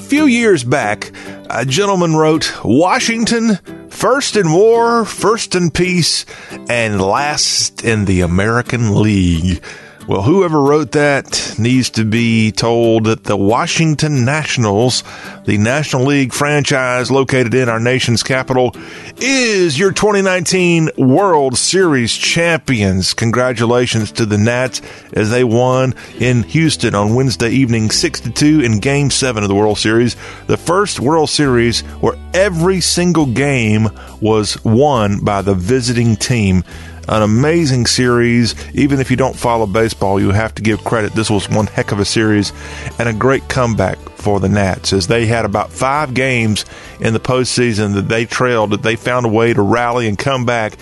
few years back, a gentleman wrote Washington, first in war, first in peace, and last in the American League. Well, whoever wrote that needs to be told that the Washington Nationals, the National League franchise located in our nation's capital, is your 2019 World Series champions. Congratulations to the Nats as they won in Houston on Wednesday evening 6 to 2 in game 7 of the World Series. The first World Series where every single game was won by the visiting team an amazing series. Even if you don't follow baseball, you have to give credit. This was one heck of a series and a great comeback for the Nats as they had about five games in the postseason that they trailed, that they found a way to rally and come back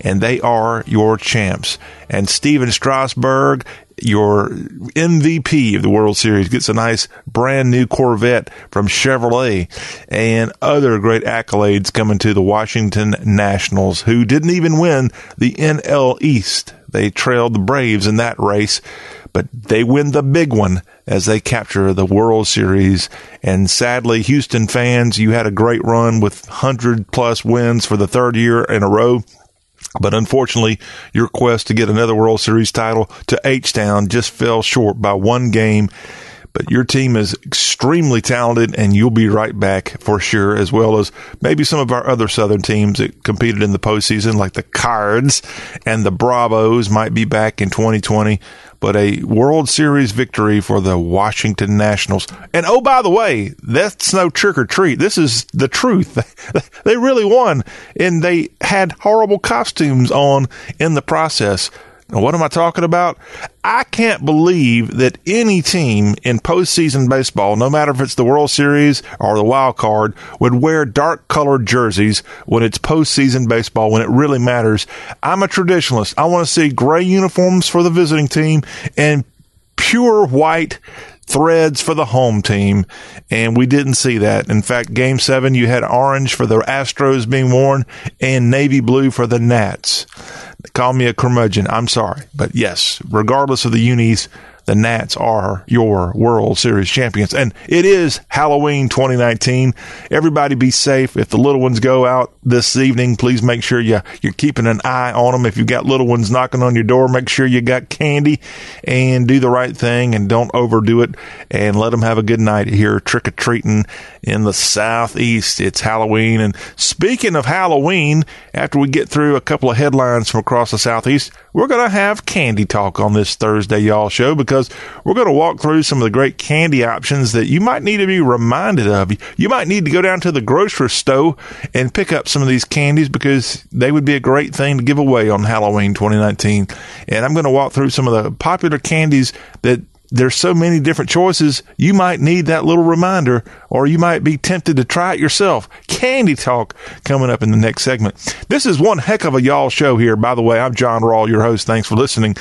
and they are your champs. And Stephen Strasburg your MVP of the World Series gets a nice brand new Corvette from Chevrolet and other great accolades coming to the Washington Nationals, who didn't even win the NL East. They trailed the Braves in that race, but they win the big one as they capture the World Series. And sadly, Houston fans, you had a great run with 100 plus wins for the third year in a row. But unfortunately, your quest to get another World Series title to H Town just fell short by one game. But your team is extremely talented and you'll be right back for sure, as well as maybe some of our other Southern teams that competed in the postseason, like the Cards and the Bravos might be back in 2020 but a World Series victory for the Washington Nationals. And oh, by the way, that's no trick or treat. This is the truth. they really won, and they had horrible costumes on in the process. What am I talking about? I can't believe that any team in postseason baseball, no matter if it's the World Series or the wild card, would wear dark colored jerseys when it's postseason baseball, when it really matters. I'm a traditionalist. I want to see gray uniforms for the visiting team and pure white threads for the home team, and we didn't see that. In fact, game seven, you had orange for the Astros being worn and navy blue for the Nats. Call me a curmudgeon. I'm sorry. But yes, regardless of the unis, the Nats are your World Series champions. And it is Halloween 2019. Everybody be safe. If the little ones go out this evening, please make sure you, you're keeping an eye on them. If you've got little ones knocking on your door, make sure you got candy and do the right thing and don't overdo it and let them have a good night here trick or treating in the Southeast. It's Halloween. And speaking of Halloween, after we get through a couple of headlines from across the Southeast, we're going to have candy talk on this Thursday, y'all show because we're going to walk through some of the great candy options that you might need to be reminded of. You might need to go down to the grocery store and pick up some of these candies because they would be a great thing to give away on Halloween 2019. And I'm going to walk through some of the popular candies that there's so many different choices. You might need that little reminder or you might be tempted to try it yourself. Candy talk coming up in the next segment. This is one heck of a y'all show here. By the way, I'm John Rawl, your host. Thanks for listening.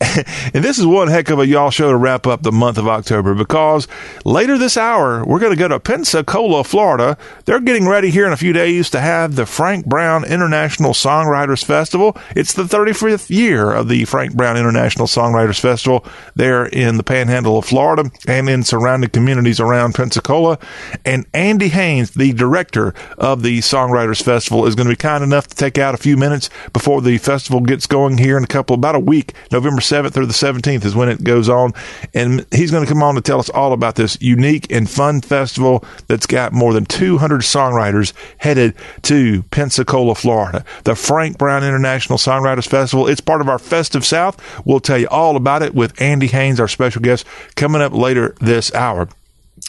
and this is one heck of a y'all show to wrap up the month of October because later this hour, we're going to go to Pensacola, Florida. They're getting ready here in a few days to have the Frank Brown International Songwriters Festival. It's the 35th year of the Frank Brown International Songwriters Festival there in the panhandle of Florida and in surrounding communities around Pensacola. And Andy Haynes, the director of the Songwriters Festival, is going to be kind enough to take out a few minutes before the festival gets going here in a couple, about a week. November 7th or the 17th is when it goes on. And he's going to come on to tell us all about this unique and fun festival that's got more than 200 songwriters headed to Pensacola, Florida. The Frank Brown International Songwriters Festival. It's part of our Festive South. We'll tell you all about it with Andy Haynes, our special guest, coming up later this hour.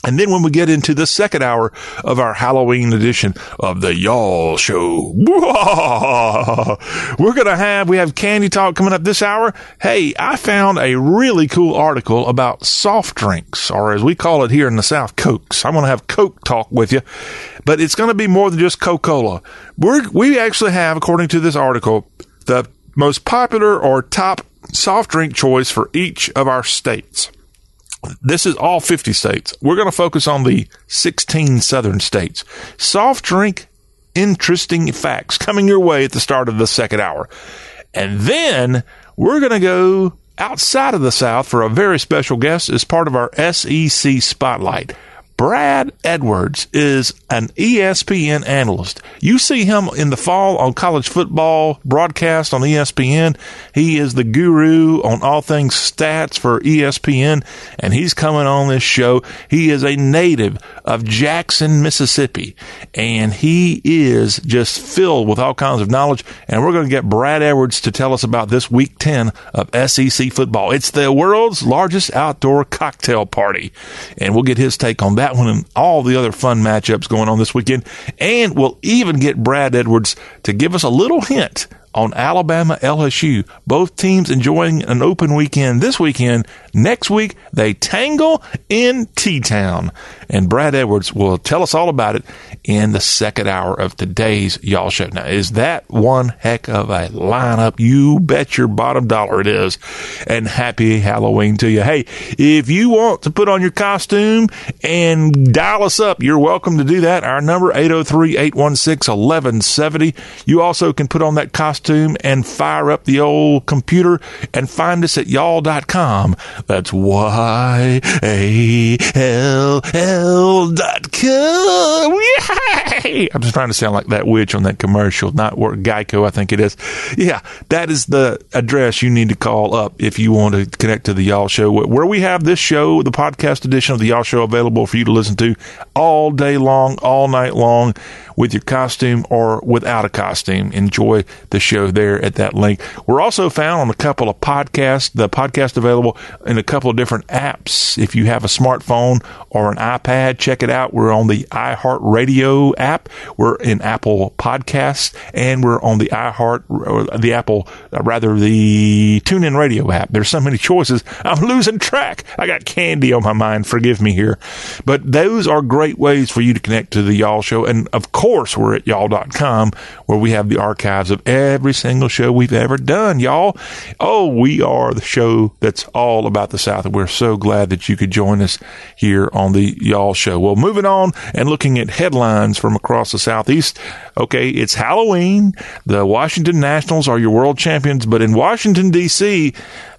And then when we get into the second hour of our Halloween edition of the Y'all Show, we're going to have, we have Candy Talk coming up this hour. Hey, I found a really cool article about soft drinks, or as we call it here in the South, Cokes. I'm going to have Coke Talk with you, but it's going to be more than just Coca-Cola. We're, we actually have, according to this article, the most popular or top soft drink choice for each of our states. This is all 50 states. We're going to focus on the 16 southern states. Soft drink interesting facts coming your way at the start of the second hour. And then we're going to go outside of the South for a very special guest as part of our SEC Spotlight. Brad Edwards is an ESPN analyst. You see him in the fall on college football broadcast on ESPN. He is the guru on all things stats for ESPN, and he's coming on this show. He is a native of Jackson, Mississippi, and he is just filled with all kinds of knowledge. And we're going to get Brad Edwards to tell us about this week 10 of SEC football. It's the world's largest outdoor cocktail party, and we'll get his take on that one and all the other fun matchups going on this weekend. And we'll even get Brad Edwards to give us a little hint on Alabama LSU. Both teams enjoying an open weekend this weekend. Next week, they tangle in T Town. And Brad Edwards will tell us all about it in the second hour of today's Y'all Show. Now, is that one heck of a lineup? You bet your bottom dollar it is. And happy Halloween to you. Hey, if you want to put on your costume and dial us up, you're welcome to do that. Our number 803-816-1170. You also can put on that costume and fire up the old computer and find us at y'all.com. That's Y A L L dot com. Yay! I'm just trying to sound like that witch on that commercial, not work Geico, I think it is. Yeah, that is the address you need to call up if you want to connect to the Y'all Show, where we have this show, the podcast edition of the Y'all Show, available for you to listen to all day long, all night long with your costume or without a costume. Enjoy the show there at that link. We're also found on a couple of podcasts, the podcast available in a couple of different apps. If you have a smartphone or an iPad, check it out. We're on the iHeartRadio app. We're in Apple Podcasts and we're on the iHeart, or the Apple, uh, rather the TuneIn Radio app. There's so many choices. I'm losing track. I got candy on my mind. Forgive me here. But those are great ways for you to connect to the Y'all Show. And of course, we're at y'all.com where we have the archives of every single show we've ever done, y'all. Oh, we are the show that's all about the South. And we're so glad that you could join us here on the Y'all Show. Well, moving on and looking at headlines from across the Southeast. Okay, it's Halloween. The Washington Nationals are your world champions, but in Washington, D.C.,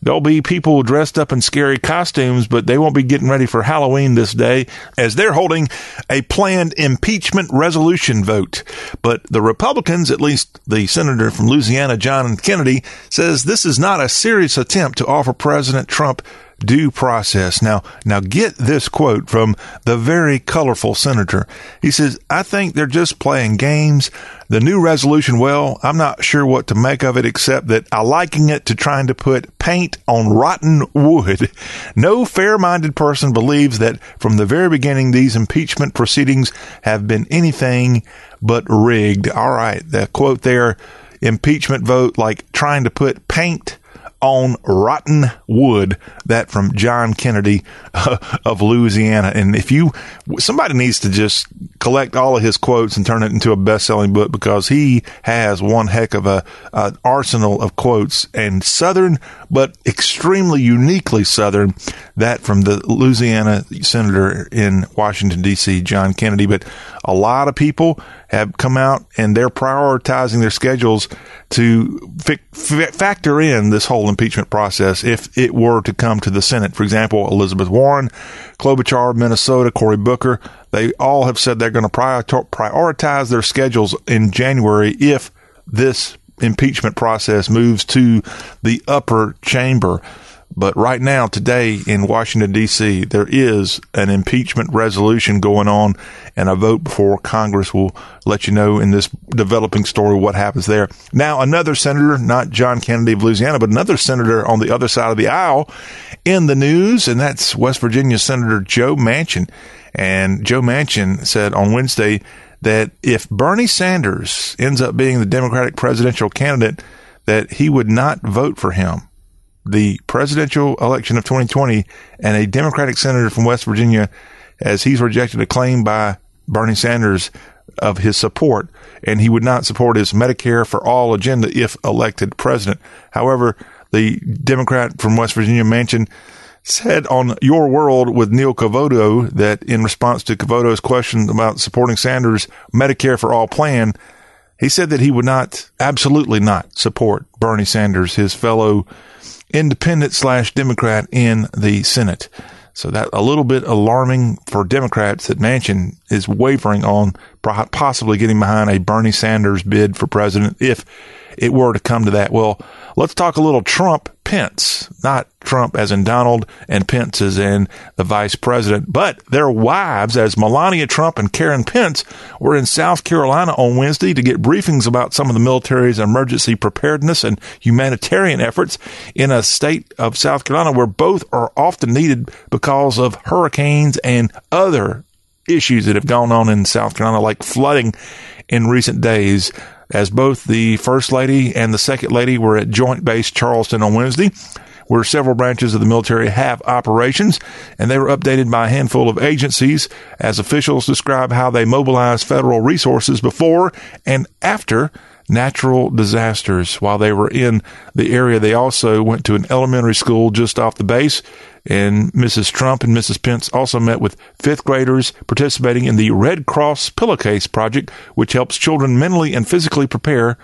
There'll be people dressed up in scary costumes, but they won't be getting ready for Halloween this day as they're holding a planned impeachment resolution vote. But the Republicans, at least the senator from Louisiana, John Kennedy, says this is not a serious attempt to offer President Trump due process. Now, now get this quote from the very colorful senator. He says, I think they're just playing games. The new resolution, well, I'm not sure what to make of it except that I liken it to trying to put paint on rotten wood. No fair minded person believes that from the very beginning these impeachment proceedings have been anything but rigged. All right, the quote there impeachment vote like trying to put paint on rotten wood. That from John Kennedy of Louisiana. And if you, somebody needs to just collect all of his quotes and turn it into a best selling book because he has one heck of a arsenal of quotes and Southern, but extremely uniquely Southern. That from the Louisiana senator in Washington D.C., John Kennedy. But a lot of people have come out and they're prioritizing their schedules to fi- factor in this whole impeachment process if it were to come to the Senate. For example, Elizabeth Warren, Klobuchar Minnesota, Cory Booker, they all have said they're going to prioritize their schedules in January if this impeachment process moves to the upper chamber. But right now, today in Washington, D.C., there is an impeachment resolution going on, and a vote before Congress will let you know in this developing story what happens there. Now, another senator, not John Kennedy of Louisiana, but another senator on the other side of the aisle in the news, and that's West Virginia Senator Joe Manchin. And Joe Manchin said on Wednesday that if Bernie Sanders ends up being the Democratic presidential candidate, that he would not vote for him the presidential election of 2020 and a Democratic senator from West Virginia as he's rejected a claim by Bernie Sanders of his support and he would not support his Medicare for all agenda if elected president. However, the Democrat from West Virginia Manchin said on Your World with Neil Cavuto that in response to Cavuto's question about supporting Sanders' Medicare for all plan, he said that he would not, absolutely not support Bernie Sanders, his fellow independent slash Democrat in the Senate. So that a little bit alarming for Democrats that Manchin is wavering on possibly getting behind a Bernie Sanders bid for president if it were to come to that. Well, let's talk a little Trump Pence, not Trump as in Donald and Pence as in the vice president, but their wives as Melania Trump and Karen Pence were in South Carolina on Wednesday to get briefings about some of the military's emergency preparedness and humanitarian efforts in a state of South Carolina where both are often needed because of hurricanes and other issues that have gone on in South Carolina, like flooding in recent days as both the First Lady and the Second Lady were at Joint Base Charleston on Wednesday, where several branches of the military have operations, and they were updated by a handful of agencies as officials describe how they mobilize federal resources before and after natural disasters. While they were in the area, they also went to an elementary school just off the base and Mrs. Trump and Mrs. Pence also met with fifth graders participating in the Red Cross Pillowcase Project, which helps children mentally and physically prepare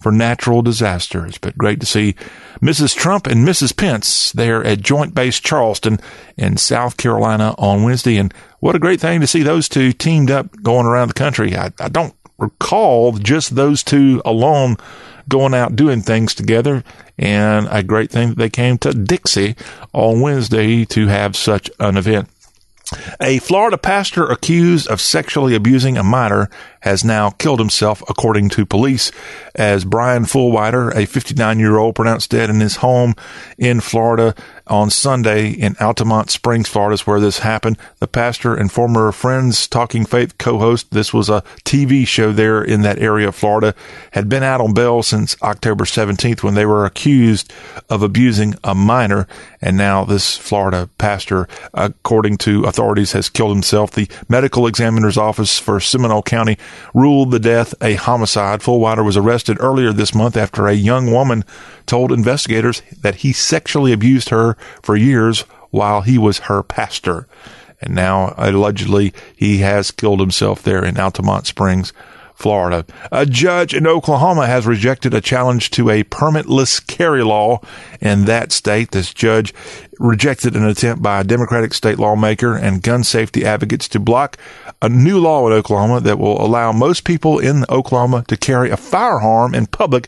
for natural disasters. But great to see Mrs. Trump and Mrs. Pence there at Joint Base Charleston in South Carolina on Wednesday. And what a great thing to see those two teamed up going around the country. I, I don't recall just those two alone going out doing things together. And a great thing that they came to Dixie on Wednesday to have such an event. A Florida pastor accused of sexually abusing a minor has now killed himself, according to police, as Bryan Fulwider, a 59 year old, pronounced dead in his home in Florida on Sunday in Altamonte Springs, Florida, is where this happened. The pastor and former Friends Talking Faith co-host, this was a TV show there in that area of Florida, had been out on bail since October 17th when they were accused of abusing a minor. And now this Florida pastor, according to authorities, has killed himself. The medical examiner's office for Seminole County ruled the death a homicide. Fulwider was arrested earlier this month after a young woman told investigators that he sexually abused her for years while he was her pastor. And now, allegedly, he has killed himself there in Altamonte Springs, Florida. A judge in Oklahoma has rejected a challenge to a permitless carry law in that state. This judge rejected an attempt by a Democratic state lawmaker and gun safety advocates to block a new law in Oklahoma that will allow most people in Oklahoma to carry a firearm in public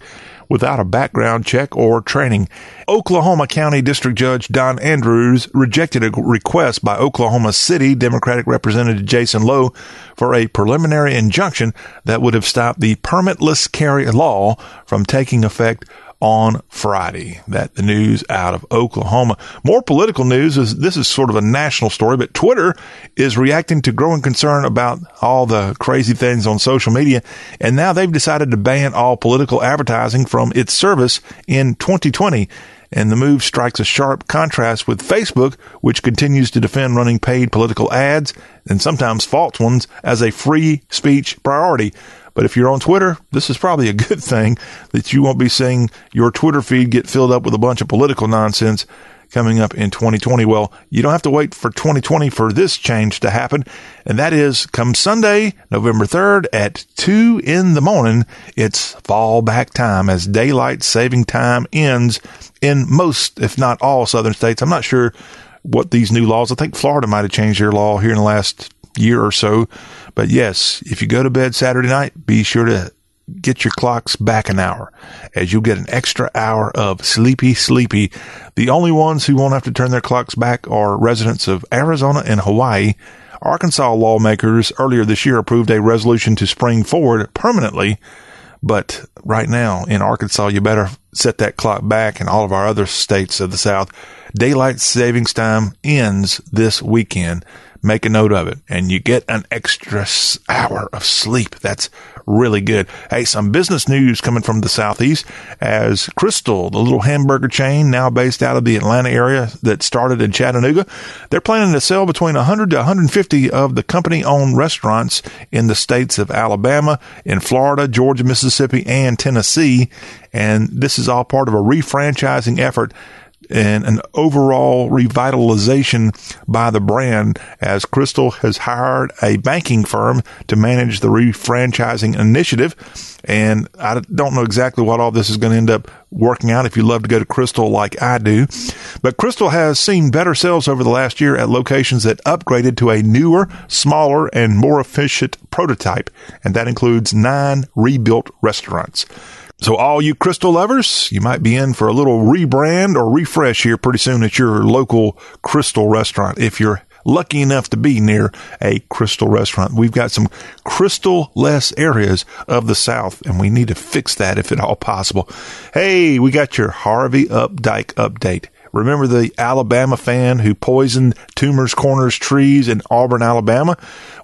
without a background check or training. Oklahoma County District Judge Don Andrews rejected a request by Oklahoma City Democratic Representative Jason Lowe for a preliminary injunction that would have stopped the permitless carry law from taking effect on Friday. That the news out of Oklahoma. More political news is this is sort of a national story, but Twitter is reacting to growing concern about all the crazy things on social media. And now they've decided to ban all political advertising from its service in 2020. And the move strikes a sharp contrast with Facebook, which continues to defend running paid political ads and sometimes false ones as a free speech priority. But if you're on Twitter, this is probably a good thing that you won't be seeing your Twitter feed get filled up with a bunch of political nonsense coming up in 2020. Well, you don't have to wait for 2020 for this change to happen. And that is come Sunday, November 3rd at 2 in the morning. It's fall back time as daylight saving time ends in most, if not all southern states. I'm not sure what these new laws, I think Florida might have changed their law here in the last year or so. But yes, if you go to bed Saturday night, be sure to get your clocks back an hour as you'll get an extra hour of sleepy, sleepy. The only ones who won't have to turn their clocks back are residents of Arizona and Hawaii. Arkansas lawmakers earlier this year approved a resolution to spring forward permanently. But right now in Arkansas, you better set that clock back and all of our other states of the South. Daylight savings time ends this weekend make a note of it and you get an extra hour of sleep. That's really good. Hey, some business news coming from the southeast as Krystal, the little hamburger chain now based out of the Atlanta area that started in Chattanooga, they're planning to sell between 100 to 150 of the company owned restaurants in the states of Alabama, in Florida, Georgia, Mississippi, and Tennessee. And this is all part of a refranchising effort and an overall revitalization by the brand as Krystal has hired a banking firm to manage the refranchising initiative. And I don't know exactly what all this is going to end up working out if you love to go to Krystal like I do. But Krystal has seen better sales over the last year at locations that upgraded to a newer, smaller, and more efficient prototype. And that includes nine rebuilt restaurants. So all you Krystal lovers, you might be in for a little rebrand or refresh here pretty soon at your local Krystal restaurant. If you're lucky enough to be near a Krystal restaurant. We've got some Krystal less areas of the South, and we need to fix that if at all possible. Hey, we got your Harvey Updike update. Remember the Alabama fan who poisoned Toomer's Corners trees in Auburn, Alabama?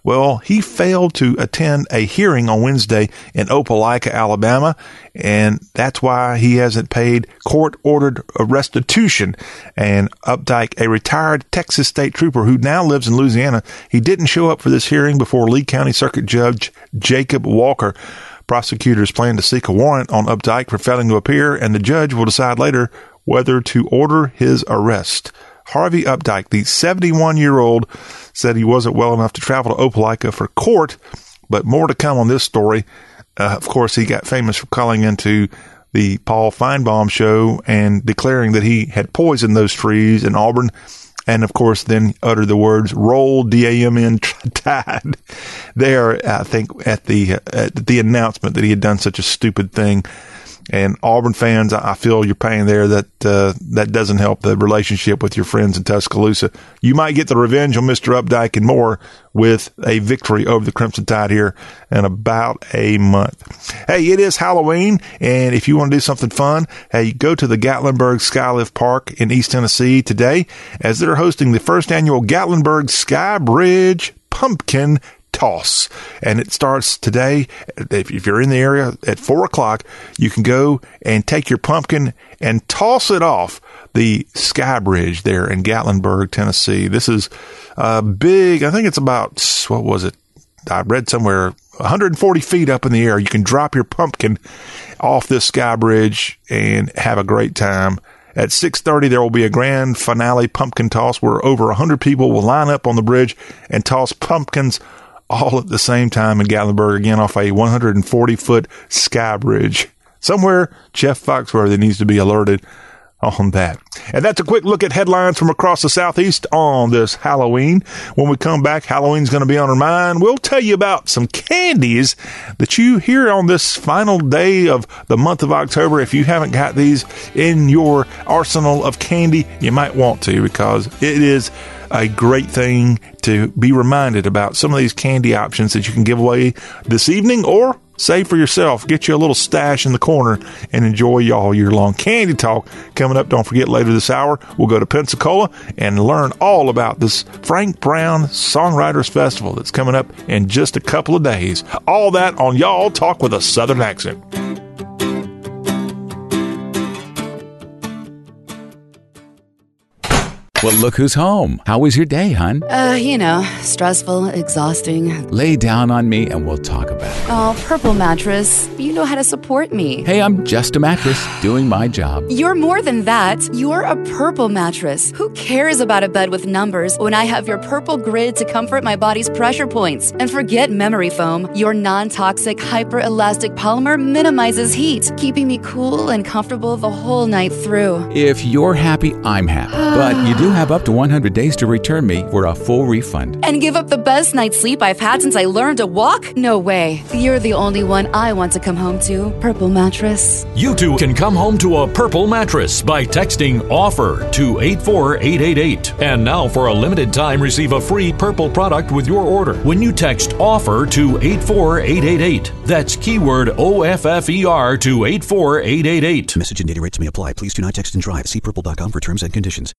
Well, he failed to attend a hearing on Wednesday in Opelika, Alabama, and that's why he hasn't paid court ordered restitution. And Updike, a retired Texas state trooper who now lives in Louisiana, he didn't show up for this hearing before Lee County Circuit Judge Jacob Walker. Prosecutors plan to seek a warrant on Updike for failing to appear, and the judge will decide later whether to order his arrest. Harvey Updike, the 71 year old, said he wasn't well enough to travel to Opelika for court, but more to come on this story. Uh, of course, he got famous for calling into the Paul Finebaum show and declaring that he had poisoned those trees in Auburn. And of course, then uttered the words "Roll D-A-M-N Tide." There, I think at the at the announcement that he had done such a stupid thing and Auburn fans, I feel your pain there. That uh, that doesn't help the relationship with your friends in Tuscaloosa. You might get the revenge on Mister Updike and more with a victory over the Crimson Tide here in about a month. Hey, it is Halloween, and if you want to do something fun, hey, go to the Gatlinburg Skylift Park in East Tennessee today, as they're hosting the first annual Gatlinburg Sky Bridge Pumpkin toss. And it starts today. If you're in the area at four o'clock, you can go and take your pumpkin and toss it off the Sky Bridge there in Gatlinburg, Tennessee. This is a big, I think it's about, what was it? I read somewhere 140 feet up in the air. You can drop your pumpkin off this Sky Bridge and have a great time. At 6:30 there will be a grand finale pumpkin toss where over 100 people will line up on the bridge and toss pumpkins all at the same time in Gatlinburg, again off a 140 foot sky bridge. Somewhere, Jeff Foxworthy needs to be alerted on that. And that's a quick look at headlines from across the Southeast on this Halloween. When we come back, Halloween's going to be on our mind. We'll tell you about some candies that you hear on this final day of the month of October. If you haven't got these in your arsenal of candy, you might want to because it is a great thing to be reminded about some of these candy options that you can give away this evening or save for yourself. Get you a little stash in the corner and enjoy you all year long. Candy Talk coming up. Don't forget later this hour, we'll go to Pensacola and learn all about this Frank Brown Songwriters Festival that's coming up in just a couple of days. All that on Y'all Talk with a Southern Accent. Well, look who's home. How was your day, hon? Uh, you know, stressful, exhausting. Lay down on me and we'll talk about it. Oh, Purple Mattress, you know how to support me. Hey, I'm just a mattress doing my job. You're more than that. You're a Purple Mattress. Who cares about a bed with numbers when I have your Purple Grid to comfort my body's pressure points? And forget memory foam. Your non toxic, hyper elastic polymer minimizes heat, keeping me cool and comfortable the whole night through. If you're happy, I'm happy. but you do have up to 100 days to return me for a full refund. And give up the best night's sleep I've had since I learned to walk? No way. You're the only one I want to come home to. Purple Mattress. You too can come home to a purple mattress by texting OFFER to 84888. And now, for a limited time, receive a free purple product with your order when you text OFFER to 84888. That's keyword O F F E R to 84888. Message and data rates may apply. Please do not text and drive. See purple.com for terms and conditions.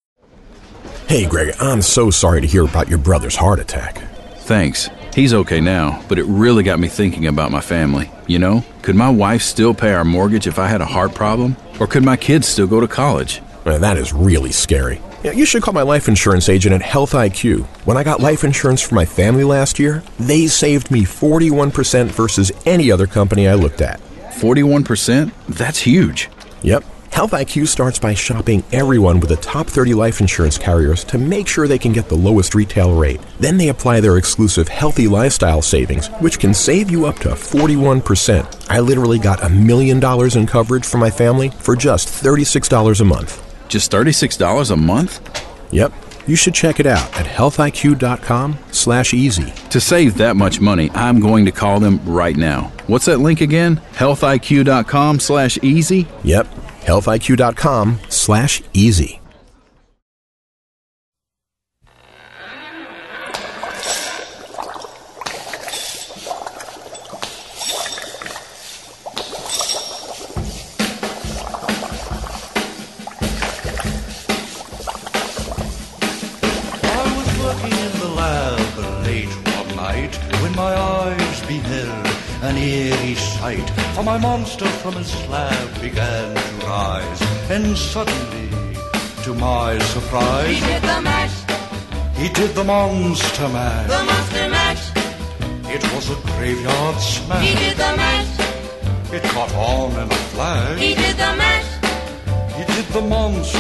Hey, Greg, I'm so sorry to hear about your brother's heart attack. Thanks. He's okay now, but it really got me thinking about my family. You know, could my wife still pay our mortgage if I had a heart problem? Or could my kids still go to college? Man, that is really scary. Yeah, you should call my life insurance agent at Health IQ. When I got life insurance for my family last year, they saved me 41% versus any other company I looked at. 41%? That's huge. Yep. Health IQ starts by shopping everyone with the top 30 life insurance carriers to make sure they can get the lowest retail rate. Then they apply their exclusive healthy lifestyle savings, which can save you up to 41%. I literally got a million dollars in coverage for my family for just $36 a month. Just $36 a month? Yep. You should check it out at healthiq.com slash easy. To save that much money, I'm going to call them right now. What's that link again? healthiq.com slash easy? Yep. healthiq.com slash easy. I was working in the lab late one night when my eyes beheld an eerie sight. For my monster from his slab began to and suddenly, to my surprise, He did the mash, he did the monster mash. the monster mash. It was a graveyard smash. He did the mash, It caught on in a flash. he did the mash. He did the monster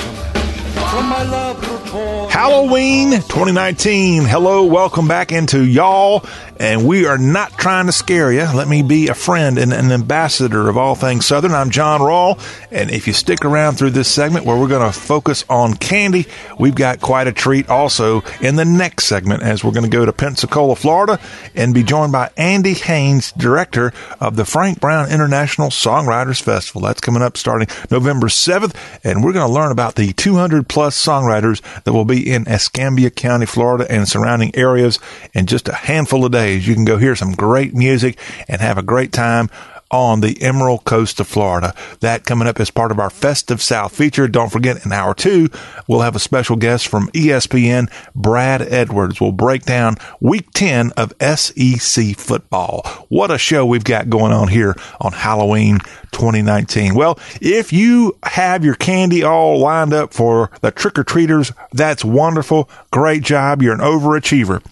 Halloween 2019. Hello, welcome back into y'all. And we are not trying to scare you. Let me be a friend and an ambassador of all things Southern. I'm John Rawl. And if you stick around through this segment where we're going to focus on candy, we've got quite a treat also in the next segment as we're going to go to Pensacola, Florida and be joined by Andy Haynes, director of the Frank Brown International Songwriters Festival. That's coming up starting November 7th. And we're going to learn about the 200 plus songwriters that will be in Escambia County, Florida and surrounding areas in just a handful of days. You can go hear some great music and have a great time on the Emerald Coast of Florida. That coming up as part of our Festive South feature. Don't forget, in hour two, we'll have a special guest from ESPN, Brad Edwards. We'll break down week 10 of SEC football. What a show we've got going on here on Halloween 2019. Well, if you have your candy all lined up for the trick or treaters, that's wonderful. Great job. You're an overachiever.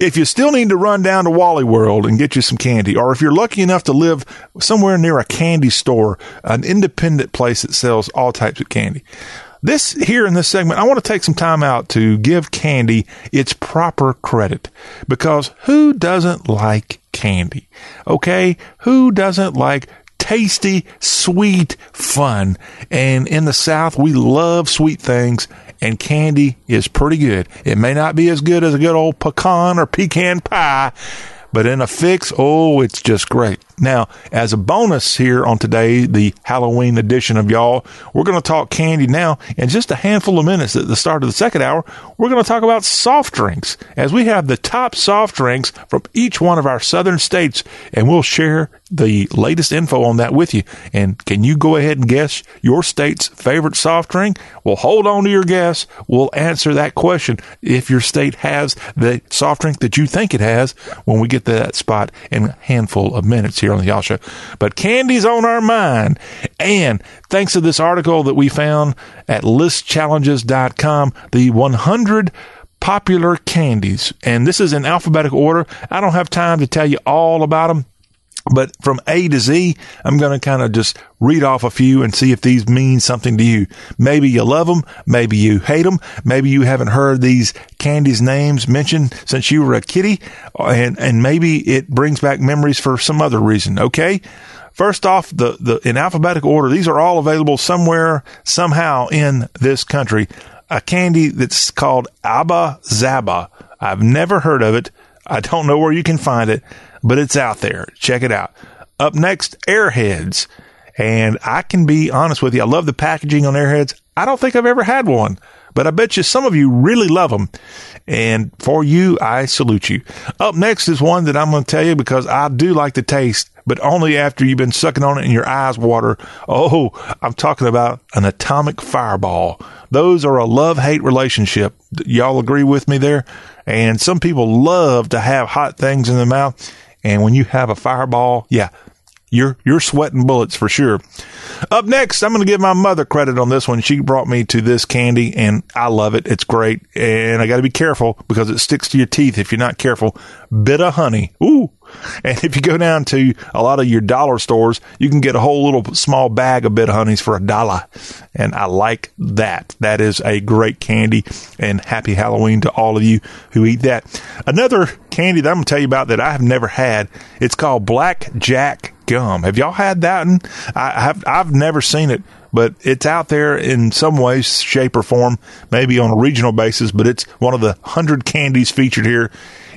If you still need to run down to Wally World and get you some candy, or if you're lucky enough to live somewhere near a candy store, an independent place that sells all types of candy. This here in this segment, I want to take some time out to give candy its proper credit because who doesn't like candy? Okay. Who doesn't like tasty, sweet fun? And in the South, we love sweet things and candy is pretty good. It may not be as good as a good old pecan or pecan pie, but in a fix, oh, it's just great. Now, as a bonus here on today, the Halloween edition of y'all, we're going to talk candy now. In just a handful of minutes at the start of the second hour, we're going to talk about soft drinks as we have the top soft drinks from each one of our southern states, and we'll share the latest info on that with you. And can you go ahead and guess your state's favorite soft drink? Well, hold on to your guess. We'll answer that question if your state has the soft drink that you think it has when we get to that spot in a handful of minutes here on the Y'all Show. But candy's on our mind. And thanks to this article that we found at listchallenges.com, the 100 popular candies. And this is in alphabetical order. I don't have time to tell you all about them. But from A to Z, I'm going to kind of just read off a few and see if these mean something to you. Maybe you love them. Maybe you hate them. Maybe you haven't heard these candies names mentioned since you were a kitty. And, and maybe it brings back memories for some other reason. Okay. First off, the, the, in alphabetical order, these are all available somewhere, somehow in this country. A candy that's called Abba Zaba. I've never heard of it. I don't know where you can find it but it's out there. Check it out. Up next, Airheads. And I can be honest with you, I love the packaging on Airheads. I don't think I've ever had one, but I bet you some of you really love them. And for you, I salute you. Up next is one that I'm going to tell you because I do like the taste, but only after you've been sucking on it and your eyes water. Oh, I'm talking about an atomic fireball. Those are a love hate relationship. Y'all agree with me there? And some people love to have hot things in their mouth. And when you have a fireball, yeah, you're you're sweating bullets for sure. Up next, I'm going to give my mother credit on this one. She brought me to this candy, and I love it. It's great, and I got to be careful because it sticks to your teeth if you're not careful. Bit-O-Honey, ooh. And if you go down to a lot of your dollar stores, you can get a whole little small bag of Bit-O-Honeys for a dollar. And I like that. That is a great candy. And happy Halloween to all of you who eat that. Another candy that I'm going to tell you about that I have never had, it's called Black Jack gum. Have y'all had that? one? I have. I've never seen it, but it's out there in some way, shape, or form. Maybe on a regional basis, but it's one of the hundred candies featured here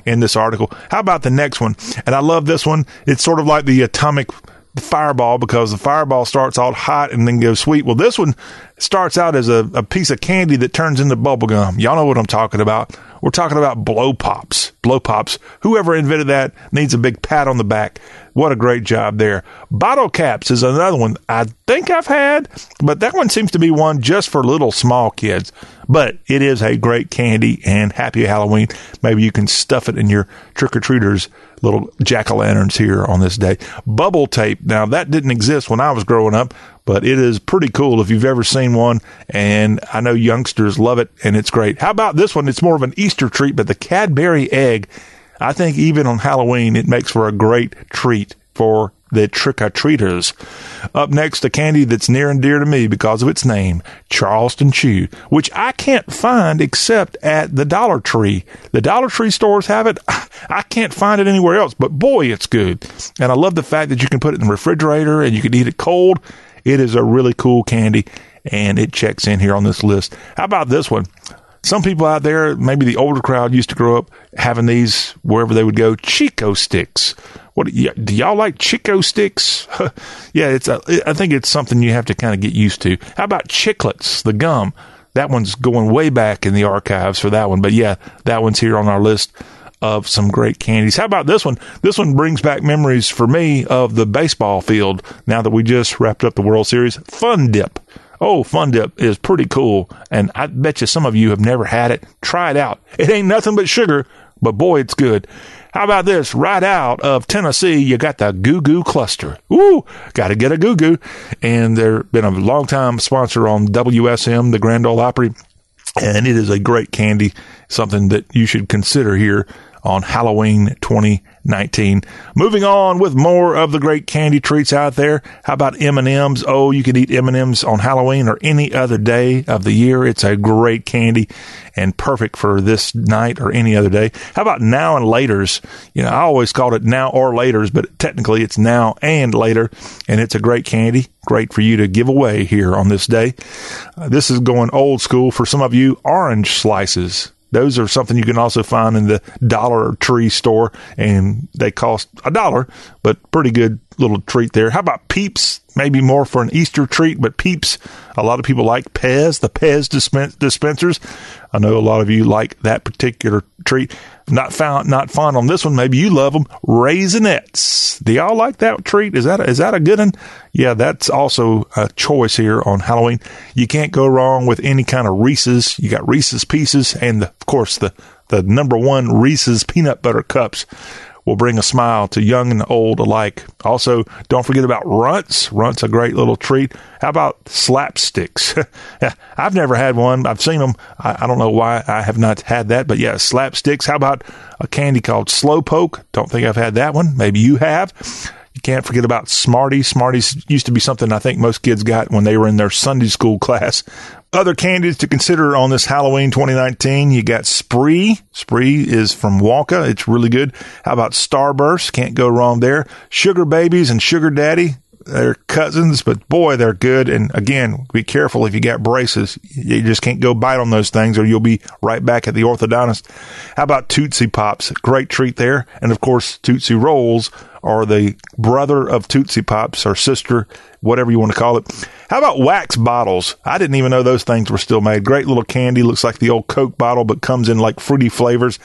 in this article. How about the next one? And I love this one. It's sort of like the atomic fireball because the fireball starts out hot and then goes sweet. Well, this one starts out as a, a piece of candy that turns into bubble gum. Y'all know what I'm talking about. We're talking about blow pops. Blow pops. Whoever invented that needs a big pat on the back. What a great job there. Bottle caps is another one I think I've had, but that one seems to be one just for little small kids. But it is a great candy and happy Halloween. Maybe you can stuff it in your trick or treaters little jack o' lanterns here on this day. Bubble tape. Now that didn't exist when I was growing up, but it is pretty cool if you've ever seen one. And I know youngsters love it and it's great. How about this one? It's more of an Easter treat, but the Cadbury egg. I think even on Halloween, it makes for a great treat for the trick or treaters. Up next, a candy that's near and dear to me because of its name, Charleston Chew, which I can't find except at the Dollar Tree. The Dollar Tree stores have it. I can't find it anywhere else, but boy, it's good. And I love the fact that you can put it in the refrigerator and you can eat it cold. It is a really cool candy and it checks in here on this list. How about this one? Some people out there, maybe the older crowd used to grow up having these wherever they would go, Chick-O-Sticks. What do y'all like Chick-O-Sticks? yeah, it's a, I think it's something you have to kind of get used to. How about chiclets, the gum? That one's going way back in the archives for that one. But yeah, that one's here on our list of some great candies. How about this one? This one brings back memories for me of the baseball field now that we just wrapped up the World Series. Fun Dip. Oh, Fun Dip is pretty cool. And I bet you some of you have never had it. Try it out. It ain't nothing but sugar, but boy, it's good. How about this? Right out of Tennessee, you got the Goo Goo Cluster. Ooh, got to get a Goo Goo. And they've been a long time sponsor on WSM, the Grand Ole Opry. And it is a great candy, something that you should consider here on Halloween 2019. Moving on with more of the great candy treats out there. How about M&Ms? Oh, you can eat M&Ms on Halloween or any other day of the year. It's a great candy and perfect for this night or any other day. How about now and laters? You know, I always called it now or laters, but technically it's now and later, and it's a great candy. Great for you to give away here on this day. Uh, this is going old school for some of you. Orange slices. Those are something you can also find in the Dollar Tree store, and they cost a dollar, but pretty good little treat there. How about Peeps? Maybe more for an Easter treat, but Peeps, a lot of people like Pez, the Pez dispen- dispensers. I know a lot of you like that particular treat. Not found, not fond on this one. Maybe you love them. Raisinets. Do y'all like that treat? Is that a, is that a good one? Yeah, that's also a choice here on Halloween. You can't go wrong with any kind of Reese's. You got Reese's Pieces, and the, of course the the number one Reese's peanut butter cups will bring a smile to young and old alike. Also, don't forget about runts. Runts a great little treat. How about slapsticks? I've never had one. I've seen them. I, I, don't know why I have not had that, but yeah, slapsticks. How about a candy called Slowpoke? Don't think I've had that one. Maybe you have. You can't forget about Smarties. Smarties used to be something I think most kids got when they were in their Sunday school class. Other candies to consider on this Halloween 2019, you got Spree. Spree is from Wonka. It's really good. How about Starburst? Can't go wrong there. Sugar Babies and Sugar Daddy. They're cousins, but boy, they're good. And again, be careful if you got braces. You just can't go bite on those things or you'll be right back at the orthodontist. How about Tootsie Pops? Great treat there. And of course, Tootsie Rolls are the brother of Tootsie Pops or sister, whatever you want to call it. How about wax bottles? I didn't even know those things were still made. Great little candy. Looks like the old Coke bottle, but comes in like fruity flavors.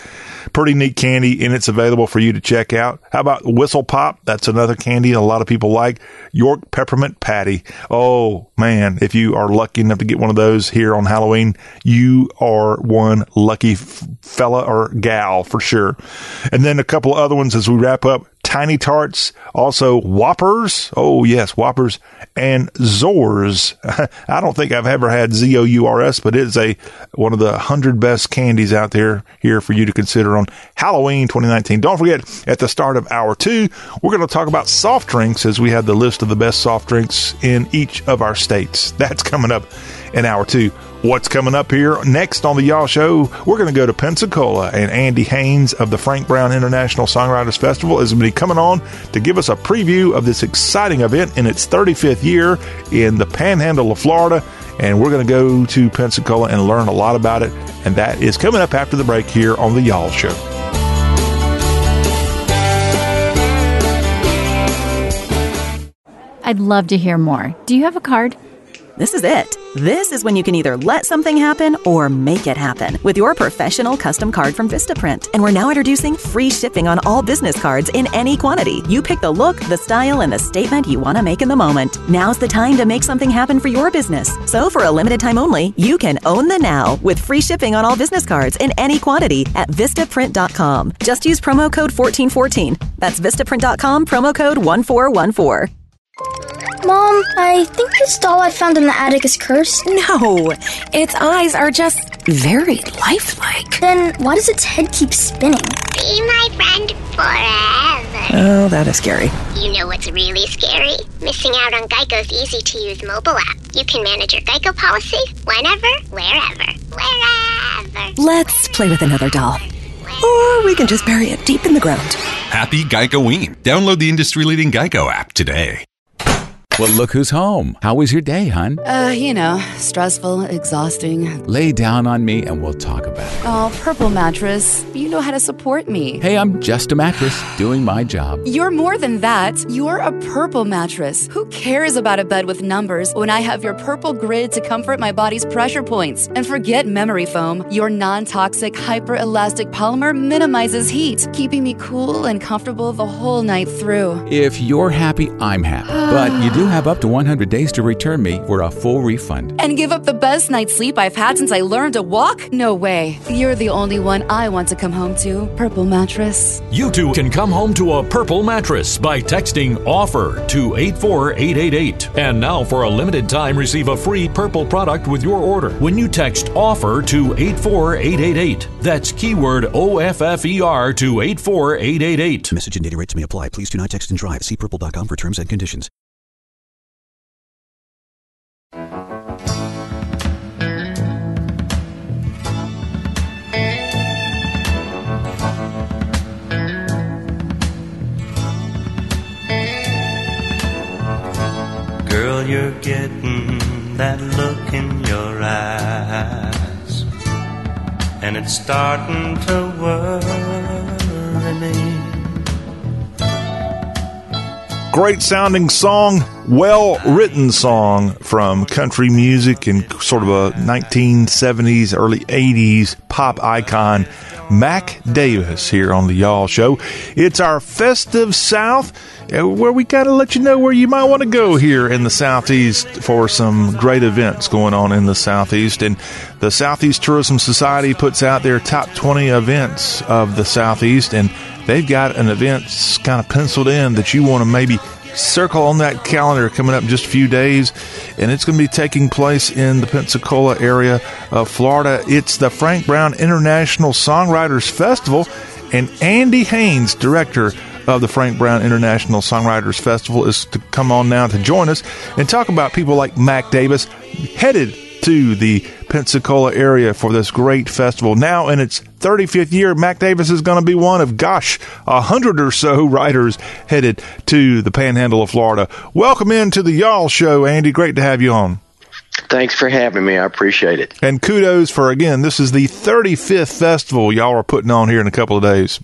Pretty neat candy, and it's available for you to check out. How about Whistle Pop? That's another candy a lot of people like. York Peppermint Patty. Oh, man. If you are lucky enough to get one of those here on Halloween, you are one lucky fella or gal for sure. And then a couple other ones as we wrap up. Tiny Tarts, also Whoppers. Oh, yes, Whoppers and Zours. I don't think I've ever had Z O U R S, but it's a one of the hundred best candies out there here for you to consider on Halloween 2019. Don't forget, at the start of hour two, we're going to talk about soft drinks as we have the list of the best soft drinks in each of our states. That's coming up in hour two. What's coming up here next on the Y'all Show? We're going to go to Pensacola, and Andy Haynes of the Frank Brown International Songwriters Festival is going to be coming on to give us a preview of this exciting event in its 35th year in the Panhandle of Florida. And we're going to go to Pensacola and learn a lot about it. And that is coming up after the break here on the Y'all Show. I'd love to hear more. Do you have a card? This is it. This is when you can either let something happen or make it happen with your professional custom card from Vistaprint. And we're now introducing free shipping on all business cards in any quantity. You pick the look, the style, and the statement you want to make in the moment. Now's the time to make something happen for your business. So for a limited time only, you can own the now with free shipping on all business cards in any quantity at Vistaprint.com. Just use promo code 1414. That's Vistaprint.com, promo code 1414. Mom, I think this doll I found in the attic is cursed. No, its eyes are just very lifelike. Then why does its head keep spinning? Be my friend forever. Oh, that is scary. You know what's really scary? Missing out on Geico's easy to use mobile app. You can manage your Geico policy whenever, wherever, wherever. Let's play with another doll. Or we can just bury it deep in the ground. Happy Geicoing. Download the industry leading Geico app today. Well, look who's home. How was your day, hun? Uh, you know, stressful, exhausting. Lay down on me and we'll talk about it. Oh, Purple Mattress, you know how to support me. Hey, I'm just a mattress doing my job. You're more than that. You're a Purple Mattress. Who cares about a bed with numbers when I have your Purple Grid to comfort my body's pressure points? And forget memory foam. Your non toxic, hyper elastic polymer minimizes heat, keeping me cool and comfortable the whole night through. If you're happy, I'm happy. but you do have up to 100 days to return me for a full refund. And give up the best night's sleep I've had since I learned to walk? No way. You're the only one I want to come home to. Purple Mattress. You too can come home to a purple mattress by texting OFFER to 84888. And now, for a limited time, receive a free purple product with your order when you text OFFER to 84888. That's keyword O F F E R to 84888. Message and data rates may apply. Please do not text and drive. See purple.com for terms and conditions. You're getting that look in your eyes, and it's starting to worry Great sounding song, well written song from country music and sort of a 1970s, early 80s pop icon, Mac Davis, here on the Y'all Show. It's our festive South uh, where we got to let you know where you might want to go here in the Southeast for some great events going on in the Southeast. And the Southeast Tourism Society puts out their top 20 events of the Southeast, and they've got an event kind of penciled in that you want to maybe circle on that calendar coming up in just a few days, and it's going to be taking place in the Pensacola area of Florida. It's the Frank Brown International Songwriters Festival, and Andy Haynes, director of the Frank Brown International Songwriters Festival, is to come on now to join us and talk about people like Mac Davis headed to the Pensacola area for this great festival. Now in its 35th year, Mac Davis is going to be one of, gosh, a hundred or so writers headed to the panhandle of Florida. Welcome into the Y'all Show, Andy. Great to have you on. Thanks for having me. I appreciate it. And kudos for, again, this is the 35th festival y'all are putting on here in a couple of days.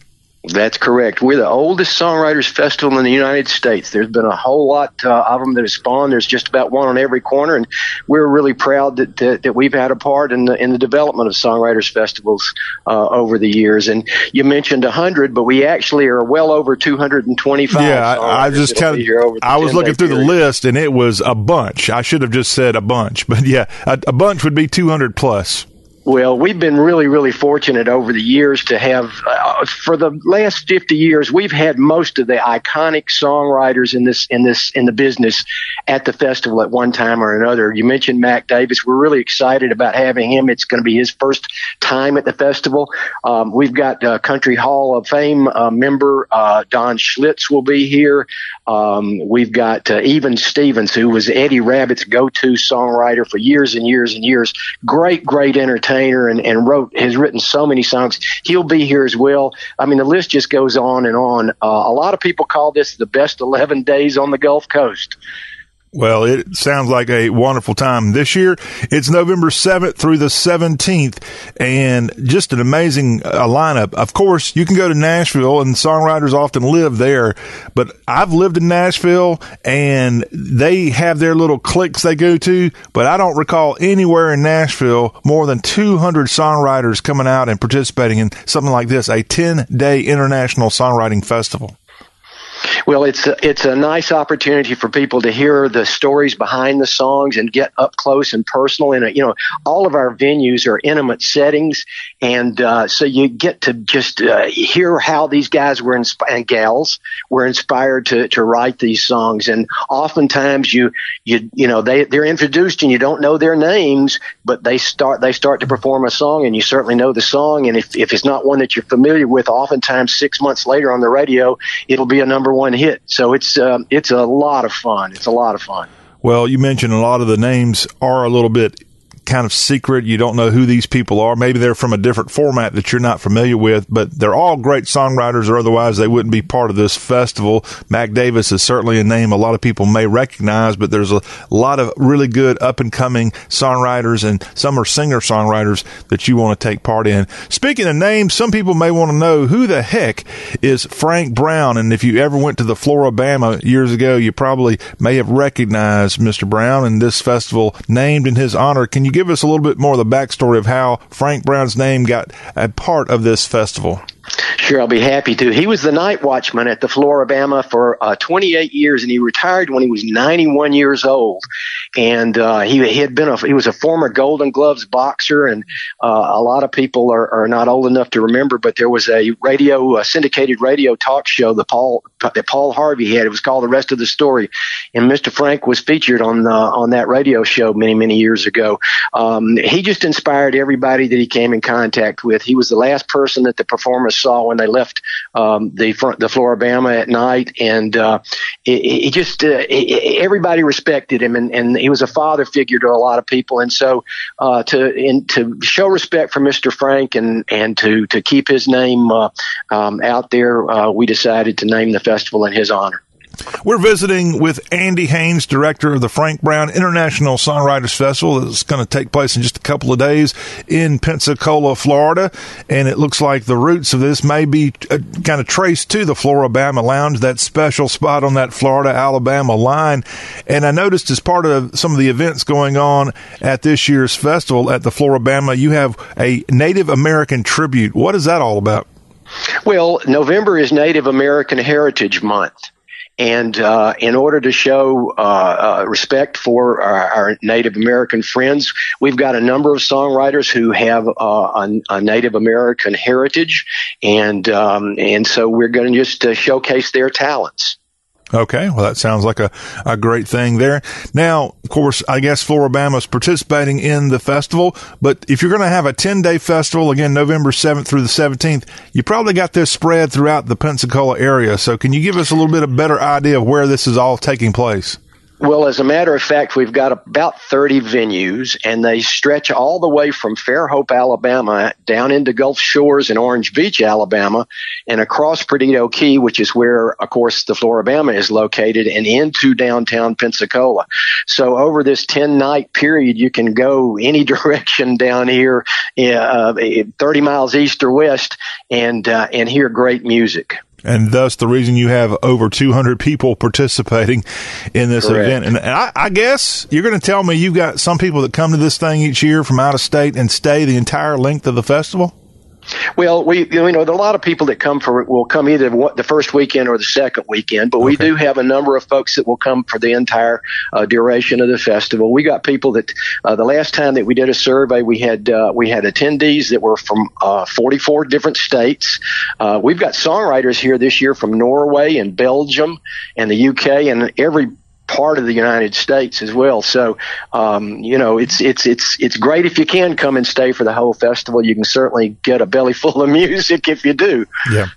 That's correct. We're the oldest songwriters festival in the United States. There's been a whole lot uh, of them that have spawned. There's just about one on every corner, and we're really proud that that, that we've had a part in the in the development of songwriters festivals uh, over the years. And you mentioned 100, but we actually are well over 225. Yeah, I, I just kind of I was looking through period. the list, and it was a bunch. I should have just said a bunch, but yeah, a, a bunch would be 200 plus. Well, we've been really, really fortunate over the years to have, uh, for the last 50 years, we've had most of the iconic songwriters in this, in this, in the business at the festival at one time or another. You mentioned Mac Davis. We're really excited about having him. It's going to be his first time at the festival. Um, we've got uh, Country Hall of Fame uh, member uh, Don Schlitz will be here. Um, we've got uh, Even Stevens, who was Eddie Rabbitt's go-to songwriter for years and years and years. Great, great entertainer and, and wrote has written so many songs. He'll be here as well. I mean, the list just goes on and on. Uh, a lot of people call this the best 11 days on the Gulf Coast. Well, it sounds like a wonderful time. This year, it's November 7th through the 17th, and just an amazing uh, lineup. Of course, you can go to Nashville, and songwriters often live there, but I've lived in Nashville, and they have their little cliques they go to, but I don't recall anywhere in Nashville more than 200 songwriters coming out and participating in something like this, a 10 day international songwriting festival. Well, it's a, it's a nice opportunity for people to hear the stories behind the songs and get up close and personal. And you know, all of our venues are intimate settings, and uh, so you get to just uh, hear how these guys were insp- and gals were inspired to to write these songs. And oftentimes, you you you know they they're introduced and you don't know their names, but they start they start to perform a song, and you certainly know the song. And if if it's not one that you're familiar with, oftentimes six months later on the radio, it'll be a number one hit. So it's um, it's a lot of fun. It's a lot of fun. Well, you mentioned a lot of the names are a little bit kind of secret. You don't know who these people are. Maybe they're from a different format that you're not familiar with, but they're all great songwriters or otherwise they wouldn't be part of this festival. Mac Davis is certainly a name a lot of people may recognize, but there's a lot of really good up and coming songwriters and some are singer songwriters that you want to take part in. Speaking of names, some people may want to know who the heck is Frank Brown. And if you ever went to the Flora-Bama years ago, you probably may have recognized Mr. Brown and this festival named in his honor. Can you give us a little bit more of the backstory of how Frank Brown's name got a part of this festival? Sure, I'll be happy to. He was the night watchman at the Flora-Bama for uh, 28 years, and he retired when he was 91 years old. And uh, he, he had been a he was a former Golden Gloves boxer, and uh, a lot of people are, are not old enough to remember. But there was a radio, a syndicated radio talk show that Paul that Paul Harvey had. It was called The Rest of the Story, and Mr. Frank was featured on on that radio show many many years ago. Um, he just inspired everybody that he came in contact with. He was the last person that the performers saw when they left um, the front, the Flora-Bama at night, and uh, he, just uh, everybody respected him, and, and he was a father figure to a lot of people, and so uh, to in, to show respect for Mr. Frank and and to to keep his name uh, um, out there, uh, we decided to name the festival in his honor. We're visiting with Andy Haynes, director of the Frank Brown International Songwriters Festival. that's going to take place in just a couple of days in Pensacola, Florida. And it looks like the roots of this may be uh, kind of traced to the Flora-Bama Lounge, that special spot on that Florida Alabama line. And I noticed as part of some of the events going on at this year's festival at the Flora-Bama, you have a Native American tribute. What is that all about? Well, November is Native American Heritage Month. And uh, in order to show uh, uh, respect for our, our, Native American friends, we've got a number of songwriters who have uh, a, a, Native American heritage, and um, and so we're going to just uh, showcase their talents. Okay, well, that sounds like a, a great thing there. Now, of course, I guess Flora-Bama is participating in the festival, but if you're going to have a 10 day festival, again, November 7th through the 17th, you probably got this spread throughout the Pensacola area. So, can you give us a little bit of better idea of where this is all taking place? Well, as a matter of fact, we've got about 30 venues, and they stretch all the way from Fairhope, Alabama, down into Gulf Shores and Orange Beach, Alabama, and across Perdido Key, which is where, of course, the Flora-Bama is located, and into downtown Pensacola. So over this 10 night period, you can go any direction down here, uh, 30 miles east or west, and, uh, and hear great music and thus the reason you have over 200 people participating in this Correct. event. And I, I guess you're going to tell me you've got some people that come to this thing each year from out of state and stay the entire length of the festival. Well, we you know there are a lot of people that come for will come either the first weekend or the second weekend, but we Okay. do have a number of folks that will come for the entire uh, duration of the festival. We got people that uh, the last time that we did a survey, we had uh, we had attendees that were from uh, 44 different states. Uh, we've got songwriters here this year from Norway and Belgium and the UK and every part of the United States as well. So, um, you know, it's it's it's it's great if you can come and stay for the whole festival. You can certainly get a belly full of music if you do. Yeah.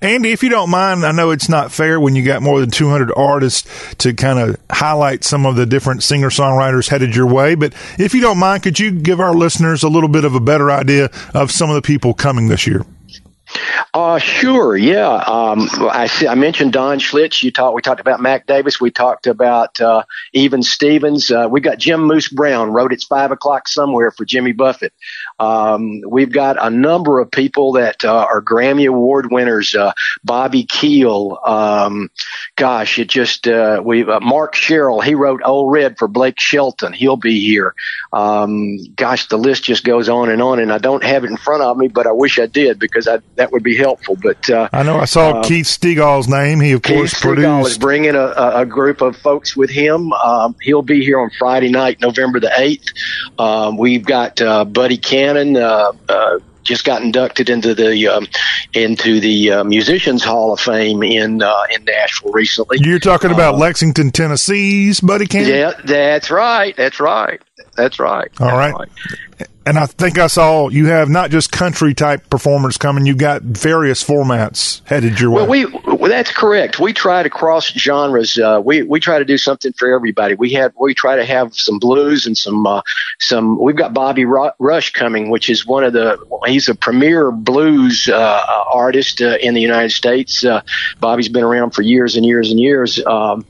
Andy, if you don't mind, I know it's not fair when you got more than 200 artists to kind of highlight some of the different singer songwriters headed your way. But if you don't mind, could you give our listeners a little bit of a better idea of some of the people coming this year? Uh, sure, yeah. Um, I I mentioned Don Schlitz. You talked. We talked about Mac Davis. We talked about uh, Even Stevens. Uh, we got Jim Moose Brown wrote "It's Five O'clock Somewhere" for Jimmy Buffett. Um, we've got a number of people that uh, are Grammy Award winners. Uh, Bobby Keel. Um, gosh, it just uh, we uh, Mark Sherrill. He wrote "Old Red" for Blake Shelton. He'll be here. Um, gosh, the list just goes on and on, and I don't have it in front of me, but I wish I did because I, that would be helpful. But uh, I know I saw uh, Keith Stegall's name. He, of course, Keith Stegall is bringing a, a, group of folks with him. Um, he'll be here on Friday night, November the 8th. Um, we've got uh, Buddy Cannon. Uh, uh, just got inducted into the um, into the uh, Musicians Hall of Fame in uh, in Nashville recently. You're talking about Lexington, Tennessee's Buddy Cannon? Yeah, that's right. That's right. That's right. All right. And I think I saw you have not just country type performers coming, you've got various formats headed your way. Well, we well, that's correct. We try to cross genres. Uh, we we try to do something for everybody. We have we try to have some blues and some uh, some. We've got Bobby Rush coming, which is one of the. He's a premier blues uh, artist uh, in the United States. Uh, Bobby's been around for years and years and years. Um,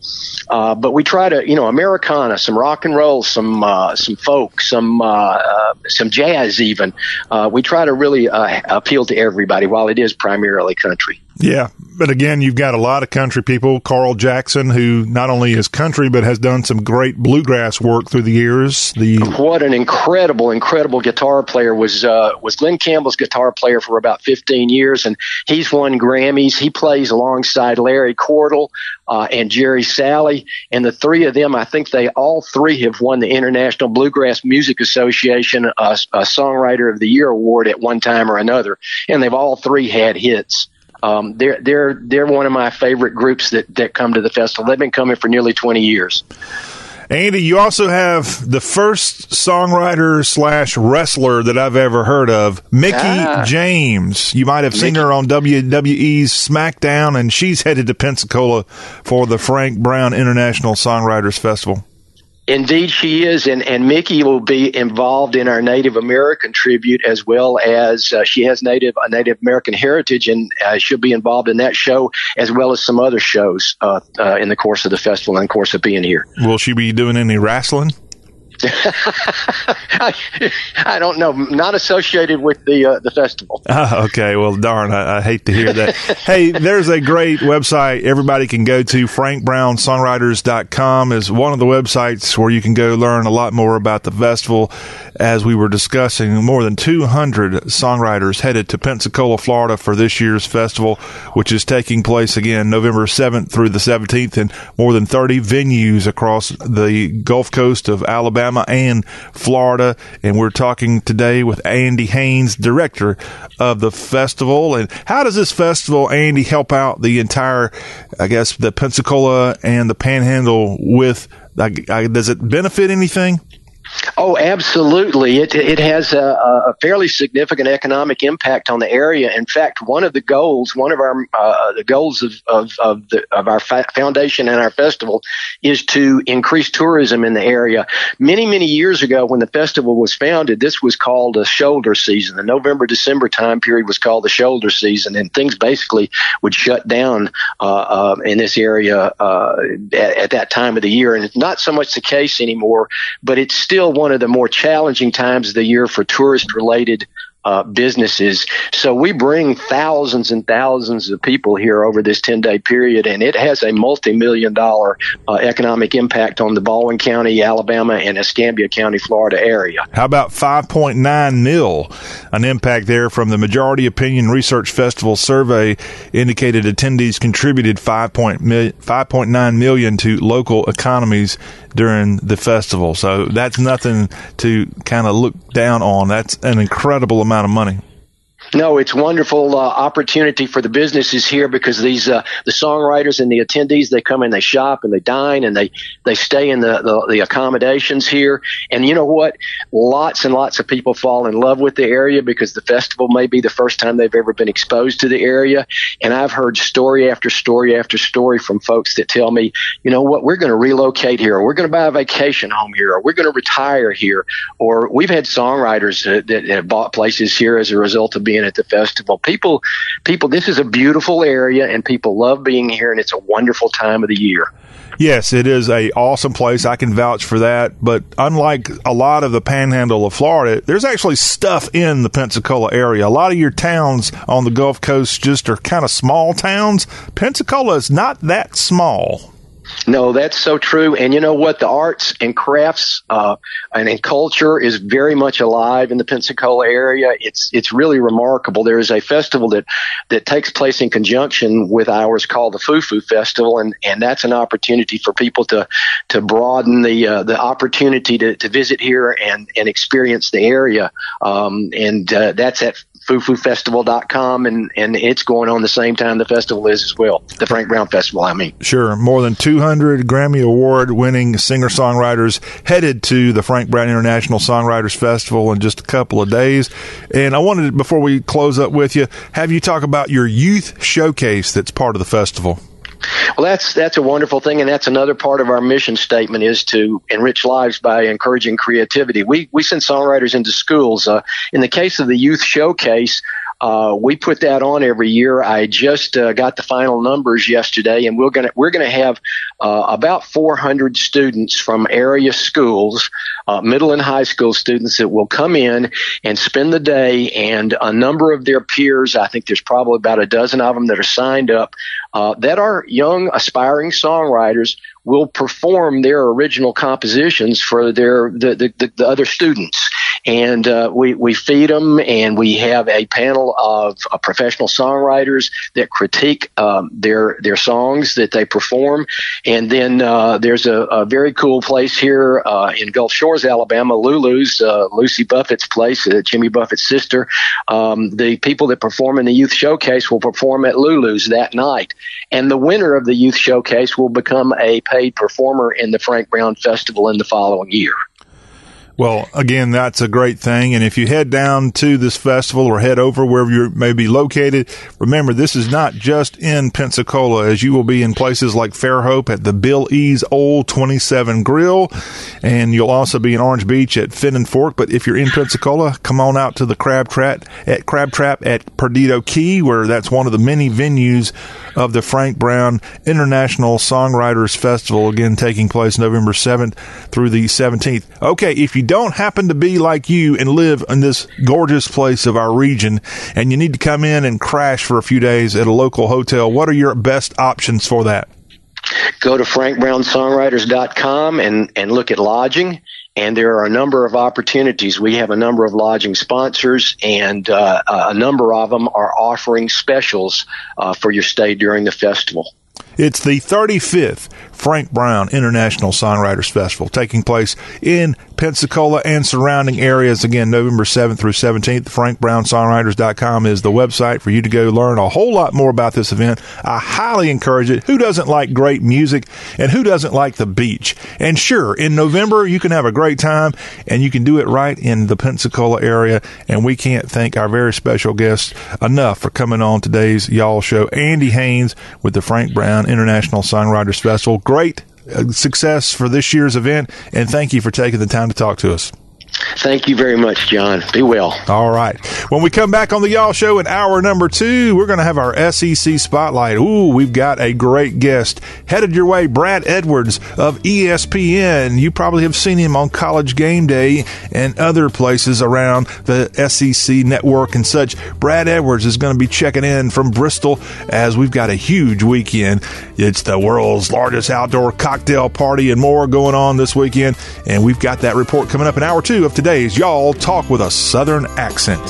uh, but we try to, you know, Americana, some rock and roll, some uh, some folk, some uh, uh, some jazz, even. Uh, we try to really appeal to everybody, while it is primarily country. Yeah, but again, you've got a lot of country people. Carl Jackson, who not only is country but has done some great bluegrass work through the years. The what an incredible, incredible guitar player was uh, was Glen Campbell's guitar player for about 15 years, and he's won Grammys. He plays alongside Larry Cordle uh, and Jerry Salley, and the three of them, I think they all three have won the International Bluegrass Music Association uh, a Songwriter of the Year award at one time or another, and they've all three had hits. Um, they're they're they're one of my favorite groups that that come to the festival. They've been coming for nearly 20 years. Andy, you also have the first songwriter slash wrestler that I've ever heard of, Mickie Ah. James. You might have seen Mickie. her on WWE's SmackDown, and she's headed to Pensacola for the Frank Brown International Songwriters Festival. Indeed, she is, and, and Mickie will be involved in our Native American tribute as well as uh, she has Native a Native American heritage, and uh, she'll be involved in that show as well as some other shows uh, uh, in the course of the festival and the course of being here. Will she be doing any wrestling? I, I don't know, not associated with the uh, the festival. Ah, okay. Well, darn, I, I hate to hear that. hey, there's a great website everybody can go to. FrankBrownSongwriters.com is one of the websites where you can go learn a lot more about the festival. As we were discussing, more than 200 songwriters headed to Pensacola, Florida for this year's festival, which is taking place again November 7th through the 17th in more than 30 venues across the Gulf Coast of Alabama and Florida. And we're talking today with Andy Haynes, director of the festival. And how does this festival, Andy, help out the entire, I guess, the Pensacola and the Panhandle with? I- Does it benefit anything? Oh, absolutely. It it has a, a fairly significant economic impact on the area. In fact, one of the goals, one of our uh, the goals of of of, the, of our foundation and our festival is to increase tourism in the area. Many many years ago, when the festival was founded, this was called a shoulder season. The November December time period was called the shoulder season, and things basically would shut down uh, uh, in this area uh, at, at that time of the year. And it's not so much the case anymore, but it's still one of the more challenging times of the year for tourist related uh, businesses. So we bring thousands and thousands of people here over this 10 day period, and it has a multi million dollar uh, economic impact on the Baldwin County, Alabama, and Escambia County, Florida area. How about 5.9 mil? An impact there from the Majority Opinion Research Festival survey indicated attendees contributed 5.9 million to local economies during the festival. So that's nothing to kind of look down on. That's an incredible amount of money. No, it's wonderful uh, opportunity for the businesses here because these uh, the songwriters and the attendees they come and they shop and they dine and they they stay in the, the, the accommodations here. And you know what? Lots and lots of people fall in love with the area because the festival may be the first time they've ever been exposed to the area. And I've heard story after story after story from folks that tell me you know what? We're going to relocate here. Or we're going to buy a vacation home here. Or we're going to retire here. Or we've had songwriters that, that have bought places here as a result of being at the festival. People, people, this is a beautiful area, and people love being here, and it's a wonderful time of the year. Yes, it is a awesome place. I can vouch for that. But unlike a lot of the panhandle of Florida, there's actually stuff in the Pensacola area. A lot of your towns on the Gulf Coast just are kind of small towns. Pensacola is not that small. No, that's so true. And you know what? The arts and crafts uh, and, and culture is very much alive in the Pensacola area. It's it's really remarkable. There is a festival that that takes place in conjunction with ours called the Foo Foo Festival, and, and that's an opportunity for people to to broaden the uh, the opportunity to, to visit here and and experience the area. Um, and uh, that's at fufufestival.com and, and it's going on the same time the festival is as well. The Frank Brown Festival, I mean. Sure. More than 200 Grammy Award winning singer songwriters headed to the Frank Brown International Songwriters Festival in just a couple of days. And I wanted, before we close up with you, have you talk about your youth showcase that's part of the festival. Well, that's that's a wonderful thing, and that's another part of our mission statement is to enrich lives by encouraging creativity. We we send songwriters into schools. Uh, in the case of the youth showcase, uh, we put that on every year. I just uh, got the final numbers yesterday, and we're gonna we're gonna have uh, about 400 students from area schools, uh, middle and high school students that will come in and spend the day, and a number of their peers. I think there's probably about a dozen of them that are signed up uh, that are young aspiring songwriters will perform their original compositions for their the, the, the other students and uh, we, we feed them and we have a panel of uh, professional songwriters that critique um, their their songs that they perform. And then uh, there's a, a, very cool place here uh, in Gulf Shores Alabama Lulu's uh, Lucy Buffett's place Jimmy Buffett's sister. Um, the people that perform in the youth showcase will perform at Lulu's that night. And the winner of the youth showcase will become a paid performer in the Frank Brown Festival in the following year. Well, again, that's a great thing. And if you head down to this festival or head over wherever you may be located, remember this is not just in Pensacola, as you will be in places like Fairhope at the Bill E's Old 27 Grill. And you'll also be in Orange Beach at Fin and Fork. But if you're in Pensacola, come on out to the Crab Trap at Crab Trap at Perdido Key, where that's one of the many venues of the Frank Brown International Songwriters Festival, again taking place November 7th through the 17th. Okay, if you don't happen to be like you and live in this gorgeous place of our region and you need to come in and crash for a few days at a local hotel, what are your best options for that? Go to frankbrownsongwriters.com and, and look at lodging. And there are a number of opportunities. We have a number of lodging sponsors, and uh, a number of them are offering specials uh, for your stay during the festival. It's the 35th Frank Brown International Songwriters Festival taking place in Pensacola and surrounding areas. Again, November 7th through 17th. FrankBrownSongwriters.com is the website for you to go learn a whole lot more about this event. I highly encourage it. Who doesn't like great music and who doesn't like the beach? And sure, in November, you can have a great time and you can do it right in the Pensacola area. And we can't thank our very special guest enough for coming on today's Y'all Show. Andy Haynes with the Frank Brown International Songwriters Festival. Great uh, success for this year's event, and thank you for taking the time to talk to us. Thank you very much, John. Be well. All right. When we come back on the Y'all Show in hour number two, we're going to have our SEC spotlight. Ooh, we've got a great guest headed your way. Brad Edwards of ESPN. You probably have seen him on College Game Day and other places around the SEC network and such. Brad Edwards is going to be checking in from Bristol as we've got a huge weekend. It's the world's largest outdoor cocktail party and more going on this weekend. And we've got that report coming up in hour two of today's Y'all Talk with a Southern Accent.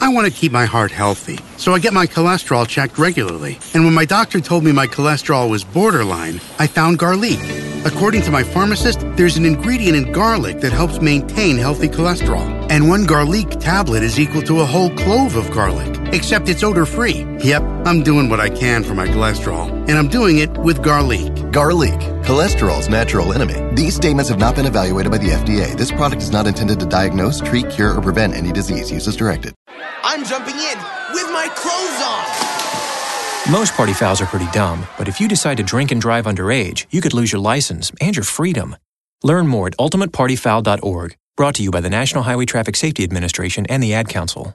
I want to keep my heart healthy, so I get my cholesterol checked regularly. And when my doctor told me my cholesterol was borderline, I found garlic. According to my pharmacist, there's an ingredient in garlic that helps maintain healthy cholesterol. And one garlic tablet is equal to a whole clove of garlic, except it's odor free. Yep, I'm doing what I can for my cholesterol, and I'm doing it with garlic. Garlic, cholesterol's natural enemy. These statements have not been evaluated by the FDA. This product is not intended to diagnose, treat, cure, or prevent any disease. Use as directed. I'm jumping in with my clothes on. Most party fouls are pretty dumb, but if you decide to drink and drive underage, you could lose your license and your freedom. Learn more at ultimatepartyfoul.org. Brought to you by the National Highway Traffic Safety Administration and the Ad Council.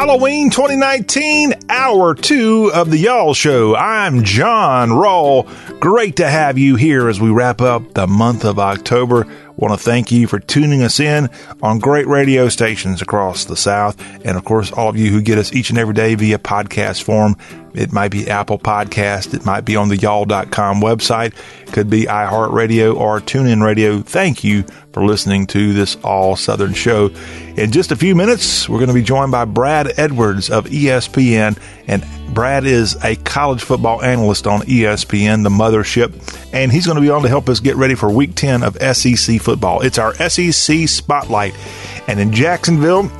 Halloween 2019, hour two of the Y'all Show. I'm John Rawl. Great to have you here as we wrap up the month of October. Want to thank you for tuning us in on great radio stations across the South. And of course, all of you who get us each and every day via podcast form. It might be Apple Podcast. It might be on the y'all.com website. Could be iHeartRadio or TuneIn Radio. Thank you for listening to this all Southern show. In just a few minutes, we're going to be joined by Brad Edwards of ESPN. And Brad is a college football analyst on ESPN, the mothership. And he's going to be on to help us get ready for week 10 of SEC football. It's our SEC spotlight. And in Jacksonville,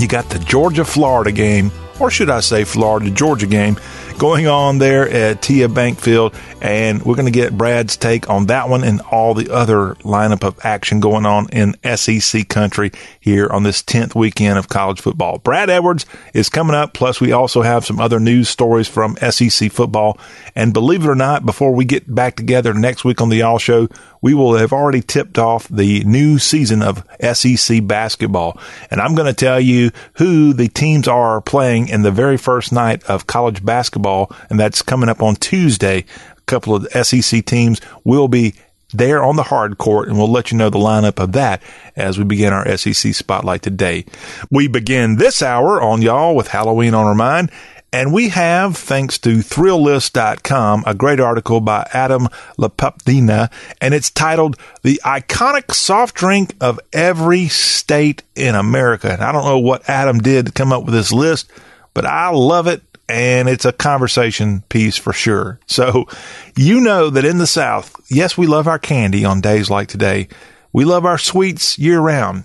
you got the Georgia Florida game or should I say Florida Georgia game going on there at TIAA Bank Field. And we're going to get Brad's take on that one and all the other lineup of action going on in SEC country here on this 10th weekend of college football. Brad Edwards is coming up. Plus, we also have some other news stories from SEC football. And believe it or not, before we get back together next week on the Y'all Show, we will have already tipped off the new season of SEC basketball. And I'm going to tell you who the teams are playing in the very first night of college basketball. And that's coming up on Tuesday. A couple of SEC teams will be there on the hard court, and we'll let you know the lineup of that as we begin our SEC spotlight today. We begin this hour on y'all with Halloween on our mind. And we have, thanks to Thrillist.com, a great article by Adam Lapetina, and it's titled The Iconic Soft Drink of Every State in America. And I don't know what Adam did to come up with this list, but I love it. And it's a conversation piece for sure. So you know that in the South, yes, we love our candy on days like today. We love our sweets year round.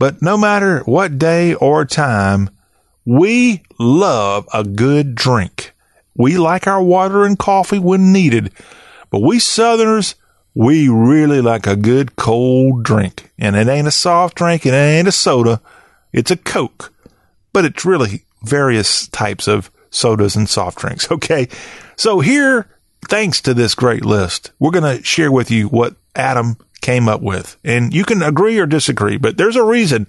But no matter what day or time, we love a good drink. We like our water and coffee when needed, but we Southerners, we really like a good cold drink. And it ain't a soft drink, it ain't a soda, it's a Coke. But it's really various types of sodas and soft drinks. Okay. So here, thanks to this great list, we're going to share with you what Adam came up with. And you can agree or disagree, but there's a reason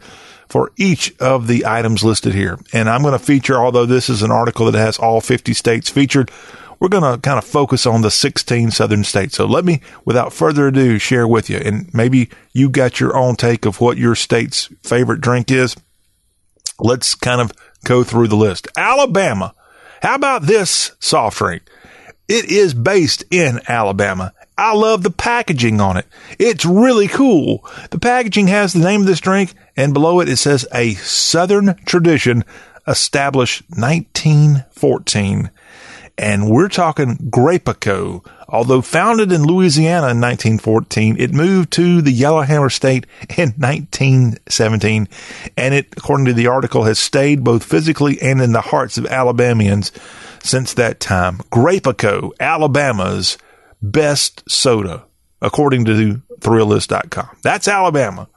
for each of the items listed here. And I'm going to feature, although this is an article that has all 50 states featured, we're going to kind of focus on the 16 southern states. So let me, without further ado, share with you. And maybe you got your own take of what your state's favorite drink is. Let's kind of go through the list. Alabama. How about this soft drink? It is based in Alabama. I love the packaging on it. It's really cool. The packaging has the name of this drink, and below it, it says a Southern tradition established 1914. And we're talking Grapico. Although founded in Louisiana in 1914, it moved to the Yellowhammer State in 1917. And it, according to the article, has stayed both physically and in the hearts of Alabamians since that time. Grapico, Alabama's best soda, according to Thrillist.com. That's Alabama.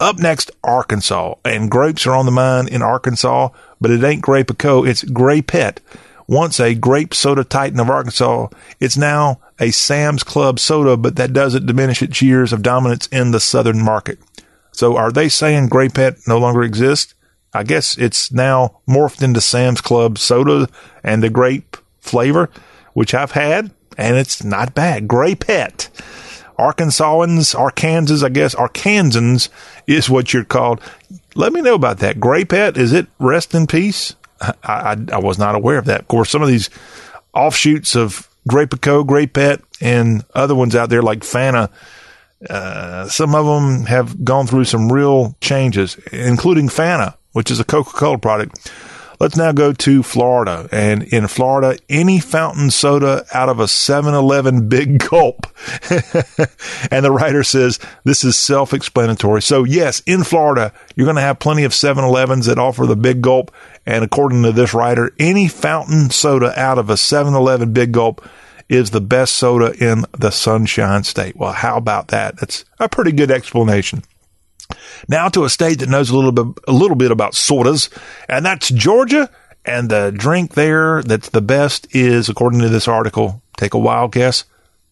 Up next, Arkansas. And grapes are on the mind in Arkansas, but it ain't Grapico It's Grapette. Once a grape soda titan of Arkansas, it's now a Sam's Club soda, but that doesn't diminish its years of dominance in the southern market. So are they saying Grapette no longer exists? I guess it's now morphed into Sam's Club soda and the grape flavor, which I've had, and it's not bad. Grapette. Arkansans, Arkansas, I guess, Arkansans is what you're called. Let me know about that. Grapette, is it rest in peace? I, I, I was not aware of that. Of course, some of these offshoots of Gray Picot, Grapette, and other ones out there like Fanta, uh, some of them have gone through some real changes, including Fanta, which is a Coca-Cola product. Let's now go to Florida. And in Florida, any fountain soda out of a 7-Eleven big gulp. and the writer says this is self-explanatory. So yes, in Florida, you're going to have plenty of 7-Elevens that offer the big gulp. And according to this writer, any fountain soda out of a 7-Eleven big gulp is the best soda in the Sunshine State. Well, how about that? That's a pretty good explanation. Now to a state that knows a little bit, a little bit about sodas, and that's Georgia. And the drink there that's the best is, according to this article, take a wild guess,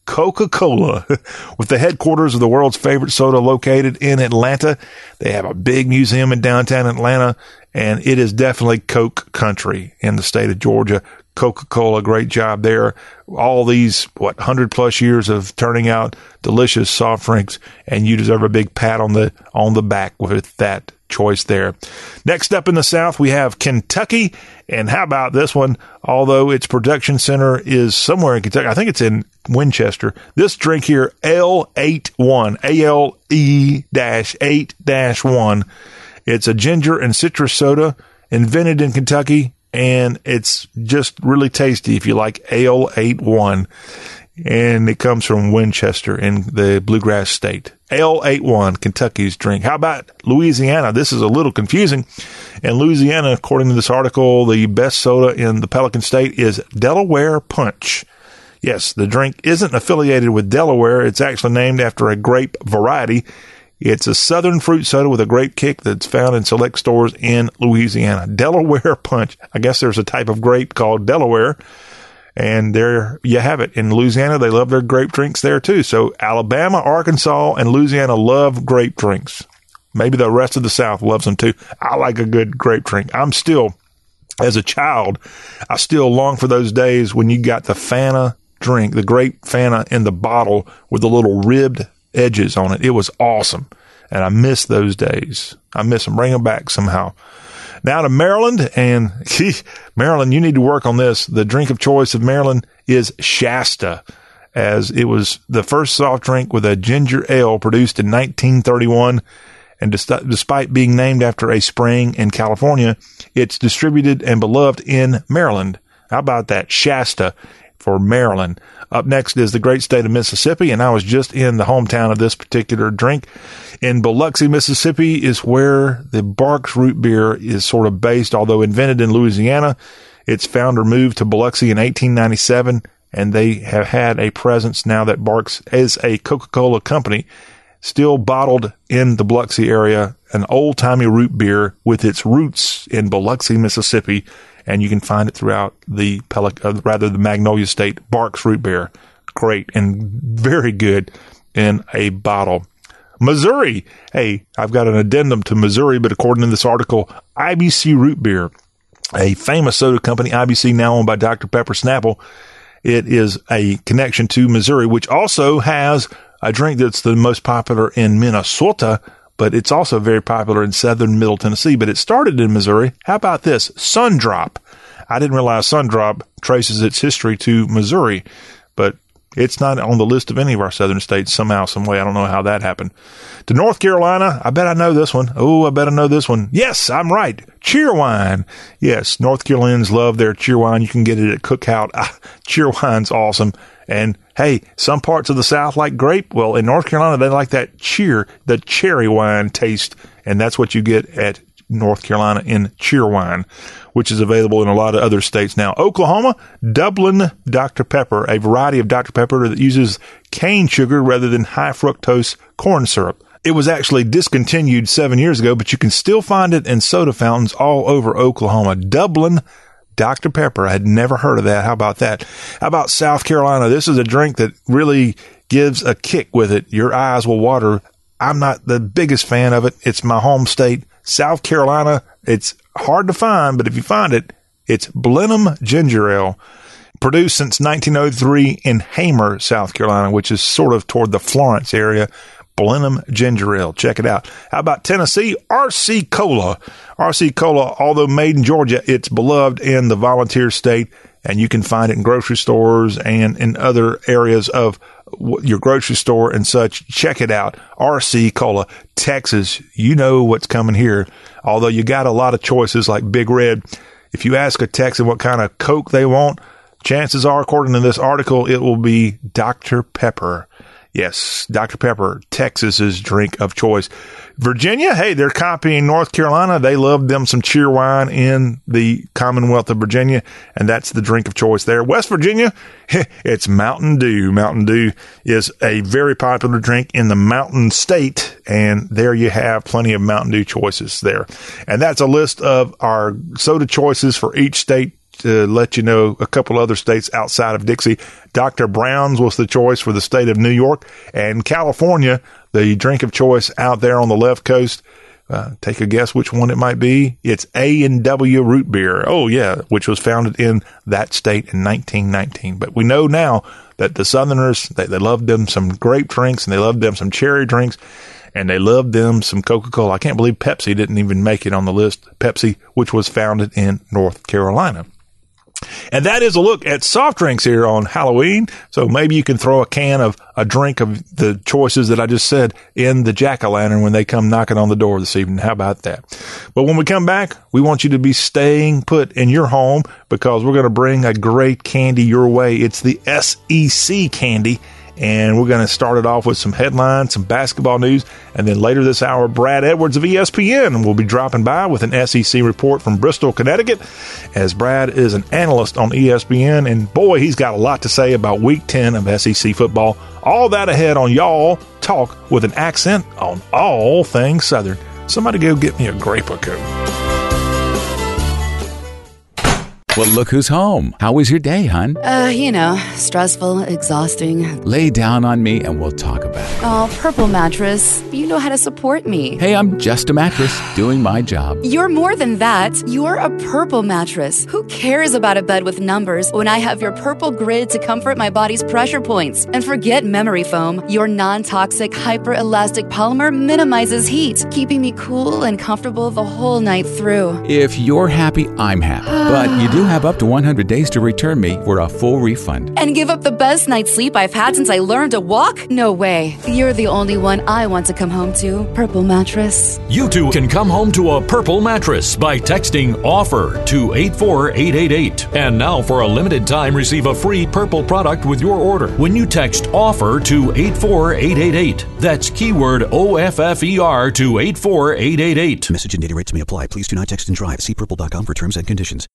Coca Cola. With the headquarters of the world's favorite soda located in Atlanta, they have a big museum in downtown Atlanta, and it is definitely Coke country in the state of Georgia. Coca Cola, great job there. All these, what, 100 plus years of turning out delicious soft drinks, and you deserve a big pat on the, on the back with that choice there. Next up in the South, we have Kentucky. And how about this one? Although its production center is somewhere in Kentucky, I think it's in Winchester. This drink here, Ale 81, A-L-E dash 8 dash 1. It's a ginger and citrus soda invented in Kentucky and it's just really tasty if you like Ale 81 and it comes from Winchester in the Bluegrass State. Ale 81, Kentucky's drink. How about Louisiana? This is a little confusing. In Louisiana, according to this article, the best soda in the Pelican State is Delaware Punch. Yes, the drink isn't affiliated with Delaware. It's actually named after a grape variety it's a southern fruit soda with a great kick that's found in select stores in Louisiana. Delaware Punch. I guess there's a type of grape called Delaware. And there you have it. In Louisiana, they love their grape drinks there too. So Alabama, Arkansas, and Louisiana love grape drinks. Maybe the rest of the South loves them too. I like a good grape drink. I'm still, as a child, I still long for those days when you got the Fanta drink, the grape Fanta in the bottle with the little ribbed edges on it. It was awesome. And I miss those days. I miss them. Bring them back somehow. Now to Maryland and Maryland, you need to work on this. The drink of choice of Maryland is Shasta as it was the first soft drink with a ginger ale produced in 1931. And despite being named after a spring in California, it's distributed and beloved in Maryland. How about that? Shasta for Maryland. Up next is the great state of Mississippi, and I was just in the hometown of this particular drink. In Biloxi, Mississippi is where the Barq's root beer is sort of based, although invented in Louisiana. Its founder moved to Biloxi in 1897, and they have had a presence now that Barq's is a Coca-Cola company, still bottled in the Biloxi area, an old-timey root beer with its roots in Biloxi, Mississippi and you can find it throughout the Pelic- uh, rather the Magnolia State Barq's root beer. Great and very good in a bottle. Missouri. Hey, I've got an addendum to Missouri, but according to this article, IBC root beer, a famous soda company, IBC now owned by Dr. Pepper Snapple. It is a connection to Missouri, which also has a drink that's the most popular in Minnesota, but it's also very popular in southern middle Tennessee, but it started in Missouri. How about this? Sundrop. I didn't realize Sundrop traces its history to Missouri, but it's not on the list of any of our southern states somehow, some way. I don't know how that happened. To North Carolina, I bet I know this one. Oh, I bet I know this one. Yes, I'm right. Cheerwine. Yes, North Carolinians love their cheerwine. You can get it at Cookout. Cheerwine's awesome. And hey, some parts of the South like grape. Well, in North Carolina, they like that cheer, the cherry wine taste. And that's what you get at North Carolina in Cheerwine, which is available in a lot of other states now. Oklahoma, Dublin Dr. Pepper, a variety of Dr. Pepper that uses cane sugar rather than high fructose corn syrup. It was actually discontinued seven years ago, but you can still find it in soda fountains all over Oklahoma. Dublin Dr. Pepper. I had never heard of that. How about that? How about South Carolina? This is a drink that really gives a kick with it. Your eyes will water. I'm not the biggest fan of it. It's my home state, South Carolina. It's hard to find, but if you find it, it's Blenheim Ginger Ale. Produced since 1903 in Hamer, South Carolina, which is sort of toward the Florence area. Blenheim Ginger Ale. Check it out. How about Tennessee? RC Cola. RC Cola, although made in Georgia, it's beloved in the volunteer state, and you can find it in grocery stores and in other areas of your grocery store and such. Check it out. RC Cola, Texas. You know what's coming here. Although you got a lot of choices like Big Red. If you ask a Texan what kind of Coke they want, chances are, according to this article, it will be Dr. Pepper. Yes, Dr. Pepper, Texas's drink of choice. Virginia, hey, they're copying North Carolina. They love them some Cheerwine in the Commonwealth of Virginia, and that's the drink of choice there. West Virginia, it's Mountain Dew. Mountain Dew is a very popular drink in the Mountain State, and there you have plenty of Mountain Dew choices there. And that's a list of our soda choices for each state to let you know a couple other states outside of Dixie. Dr. Brown's was the choice for the state of New York and California, the drink of choice out there on the left coast. Uh, take a guess which one it might be. It's A and W root beer. Oh yeah, which was founded in that state in 1919. But we know now that the Southerners they, they loved them some grape drinks and they loved them some cherry drinks and they loved them some Coca Cola. I can't believe Pepsi didn't even make it on the list. Pepsi, which was founded in North Carolina. And that is a look at soft drinks here on Halloween. So maybe you can throw a can of a drink of the choices that I just said in the jack o' lantern when they come knocking on the door this evening. How about that? But when we come back, we want you to be staying put in your home because we're going to bring a great candy your way. It's the SEC candy and we're going to start it off with some headlines, some basketball news, and then later this hour, Brad Edwards of ESPN will be dropping by with an SEC report from Bristol, Connecticut, as Brad is an analyst on ESPN, and boy, he's got a lot to say about Week 10 of SEC football. All that ahead on Y'all Talk with an accent on all things Southern. Somebody go get me a Grapico. Well, look who's home. How was your day, hun? Uh, you know, stressful, exhausting. Lay down on me and we'll talk about it. Oh, Purple Mattress, you know how to support me. Hey, I'm just a mattress doing my job. You're more than that. You're a Purple Mattress. Who cares about a bed with numbers when I have your Purple Grid to comfort my body's pressure points? And forget memory foam. Your non toxic, hyperelastic polymer minimizes heat, keeping me cool and comfortable the whole night through. If you're happy, I'm happy. but you do have up to 100 days to return me for a full refund. And give up the best night's sleep I've had since I learned to walk? No way. You're the only one I want to come home to. Purple Mattress. You too can come home to a purple mattress by texting OFFER to 84888. And now, for a limited time, receive a free purple product with your order when you text OFFER to 84888. That's keyword O F F E R to 84888. Message and data rates may apply. Please do not text and drive. See purple.com for terms and conditions.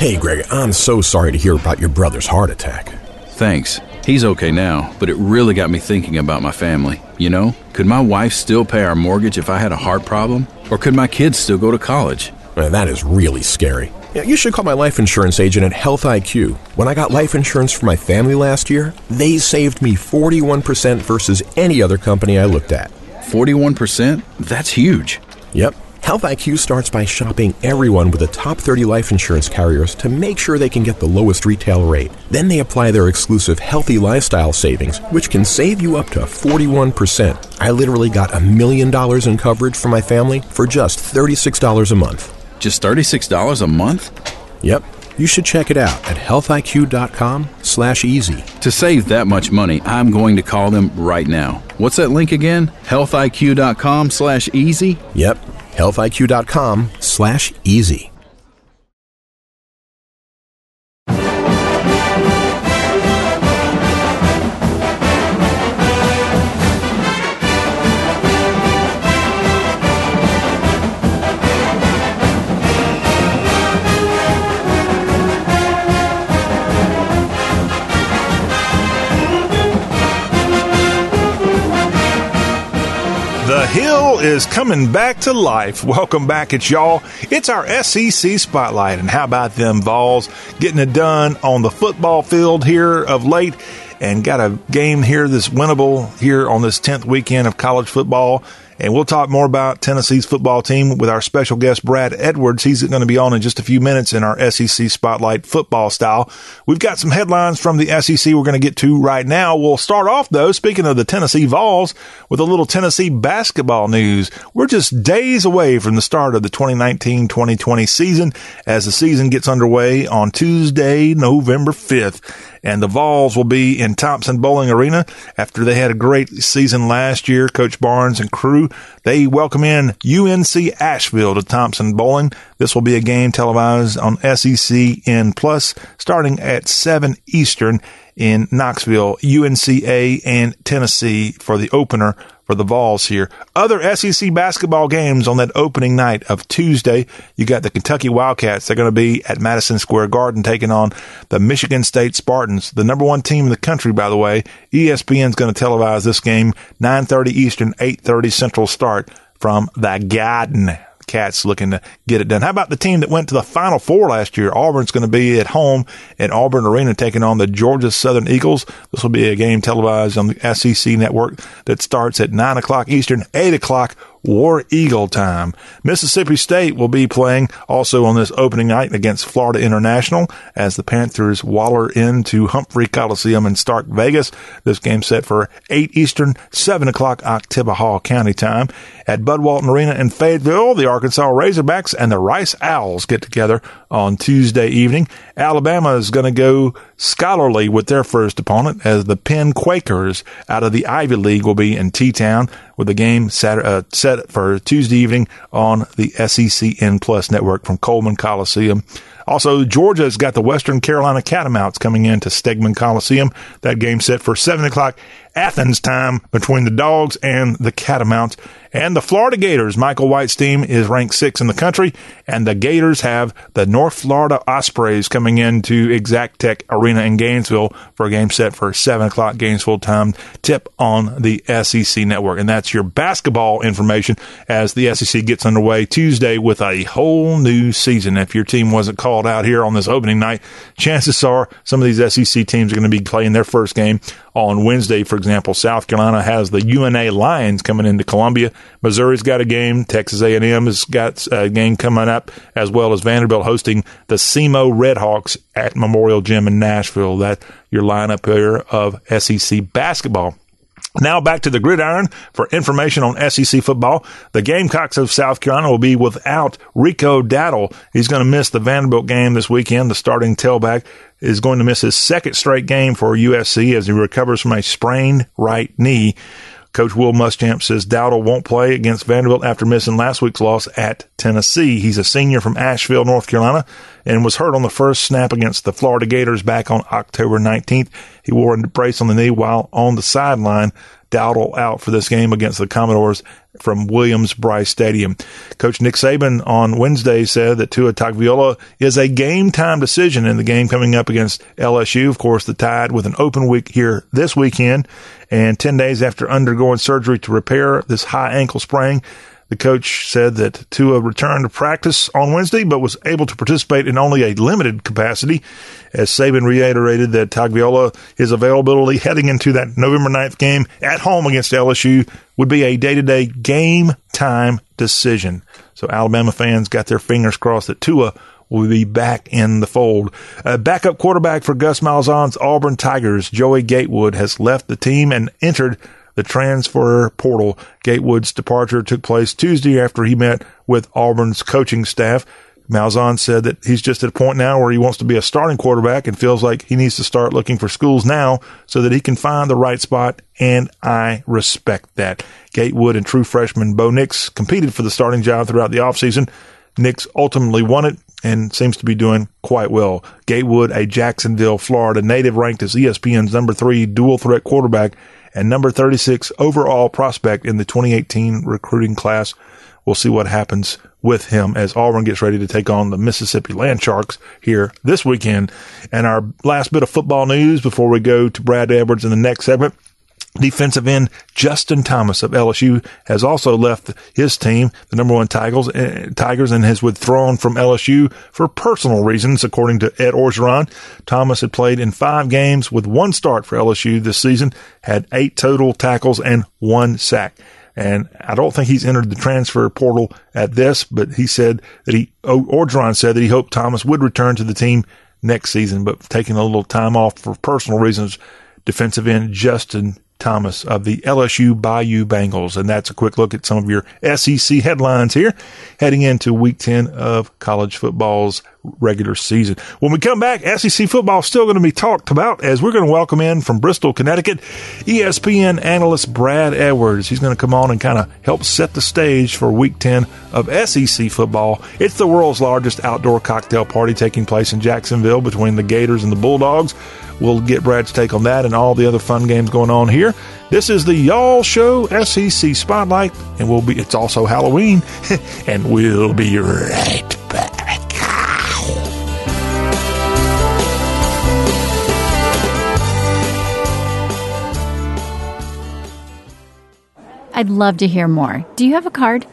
Hey, Greg, I'm so sorry to hear about your brother's heart attack. Thanks. He's okay now, but it really got me thinking about my family. You know, could my wife still pay our mortgage if I had a heart problem? Or could my kids still go to college? Man, that is really scary. Yeah, you should call my life insurance agent at Health IQ. When I got life insurance for my family last year, they saved me 41% versus any other company I looked at. 41%? That's huge. Yep. Health IQ starts by shopping everyone with the top 30 life insurance carriers to make sure they can get the lowest retail rate. Then they apply their exclusive healthy lifestyle savings, which can save you up to 41%. I literally got a million dollars in coverage for my family for just $36 a month. Just $36 a month? Yep. You should check it out at healthiq.com slash easy. To save that much money, I'm going to call them right now. What's that link again? healthiq.com slash easy? Yep healthiq.com is coming back to life. Welcome back, it's y'all. It's our SEC spotlight, and how about them Vols getting it done on the football field here of late, and got a game here that's winnable here on this tenth weekend of college football. And we'll talk more about Tennessee's football team with our special guest, Brad Edwards. He's going to be on in just a few minutes in our SEC Spotlight football style. We've got some headlines from the SEC we're going to get to right now. We'll start off, though, speaking of the Tennessee Vols, with a little Tennessee basketball news. We're just days away from the start of the 2019 2020 season as the season gets underway on Tuesday, November 5th and the Vols will be in Thompson Bowling Arena after they had a great season last year. Coach Barnes and crew they welcome in UNC Asheville to Thompson Bowling. This will be a game televised on SECN Plus starting at 7 Eastern in Knoxville, UNCA and Tennessee for the opener for the Vols here. Other SEC basketball games on that opening night of Tuesday. You got the Kentucky Wildcats. They're going to be at Madison Square Garden taking on the Michigan State Spartans, the number one team in the country, by the way. ESPN's going to televise this game 9:30 Eastern, 8:30 Central start from the Garden. Cats looking to get it done. How about the team that went to the Final Four last year? Auburn's going to be at home at Auburn Arena taking on the Georgia Southern Eagles. This will be a game televised on the SEC network that starts at 9 o'clock Eastern, 8 o'clock War Eagle time. Mississippi State will be playing also on this opening night against Florida International as the Panthers waller into Humphrey Coliseum in Stark Vegas. This game set for 8 Eastern, 7 o'clock Oktibbeha County time. At Bud Walton Arena in Fayetteville, the Arkansas Razorbacks and the Rice Owls get together on Tuesday evening. Alabama is going to go scholarly with their first opponent as the Penn Quakers out of the Ivy League will be in T-Town with the game Saturday, uh, set for Tuesday evening on the SECN Plus network from Coleman Coliseum. Also, Georgia's got the Western Carolina Catamounts coming in to Stegeman Coliseum. That game set for 7 o'clock Athens time between the Dogs and the Catamounts. And the Florida Gators, Michael White's team is ranked six in the country, and the Gators have the North Florida Ospreys coming into Exactech Arena in Gainesville for a game set for 7 o'clock Gainesville time tip on the SEC network. And that's your basketball information as the SEC gets underway Tuesday with a whole new season. If your team wasn't called out here on this opening night, chances are some of these SEC teams are going to be playing their first game on Wednesday. For example, South Carolina has the UNA Lions coming into Columbia. Missouri's got a game. Texas A&M has got a game coming up, as well as Vanderbilt hosting the SEMO Redhawks at Memorial Gym in Nashville. That your lineup here of SEC basketball. Now back to the gridiron for information on SEC football. The Gamecocks of South Carolina will be without Rico Dowdle. He's going to miss the Vanderbilt game this weekend. The starting tailback is going to miss his second straight game for USC as he recovers from a sprained right knee. Coach Will Muschamp says Dowdle won't play against Vanderbilt after missing last week's loss at Tennessee. He's a senior from Asheville, North Carolina, and was hurt on the first snap against the Florida Gators back on October 19th. He wore a brace on the knee while on the sideline. Dowdle out for this game against the Commodores from Williams-Brice Stadium. Coach Nick Saban on Wednesday said that Tua Tagovailoa is a game time decision in the game coming up against LSU. Of course, the Tide with an open week here this weekend and 10 days after undergoing surgery to repair this high ankle sprain. The coach said that Tua returned to practice on Wednesday, but was able to participate in only a limited capacity. As Saban reiterated that Tagovailoa, his availability heading into that November 9th game at home against LSU would be a day-to-day game time decision. So Alabama fans got their fingers crossed that Tua will be back in the fold. A backup quarterback for Gus Malzahn's Auburn Tigers, Joey Gatewood, has left the team and entered the transfer portal. Gatewood's departure took place Tuesday after he met with Auburn's coaching staff. Malzahn said that he's just at a point now where he wants to be a starting quarterback and feels like he needs to start looking for schools now so that he can find the right spot, and I respect that. Gatewood and true freshman Bo Nix competed for the starting job throughout the offseason. Nix ultimately won it and seems to be doing quite well. Gatewood, a Jacksonville, Florida native, ranked as ESPN's number three dual threat quarterback and number 36 overall prospect in the 2018 recruiting class. We'll see what happens with him as Auburn gets ready to take on the Mississippi Land Sharks here this weekend. And our last bit of football news before we go to Brad Edwards in the next segment. Defensive end Justin Thomas of LSU has also left his team, the number one Tigers, uh, Tigers, and has withdrawn from LSU for personal reasons, according to Ed Orgeron. Thomas had played in five games with one start for LSU this season, had eight total tackles and one sack. And I don't think he's entered the transfer portal at this, but he said that he, Orgeron said that he hoped Thomas would return to the team next season, but taking a little time off for personal reasons. Defensive end Justin Thomas of the LSU Bayou Bengals. And that's a quick look at some of your SEC headlines here heading into week 10 of college football's regular season. When we come back, SEC football is still going to be talked about as we're going to welcome in from Bristol, Connecticut, ESPN analyst Brad Edwards. He's going to come on and kind of help set the stage for week 10 of SEC football. It's the world's largest outdoor cocktail party taking place in Jacksonville between the Gators and the Bulldogs. We'll get Brad's take on that and all the other fun games going on here. This is the Y'all Show SEC Spotlight, and we'll be. It's also Halloween, and we'll be right back. I'd love to hear more. Do you have a card?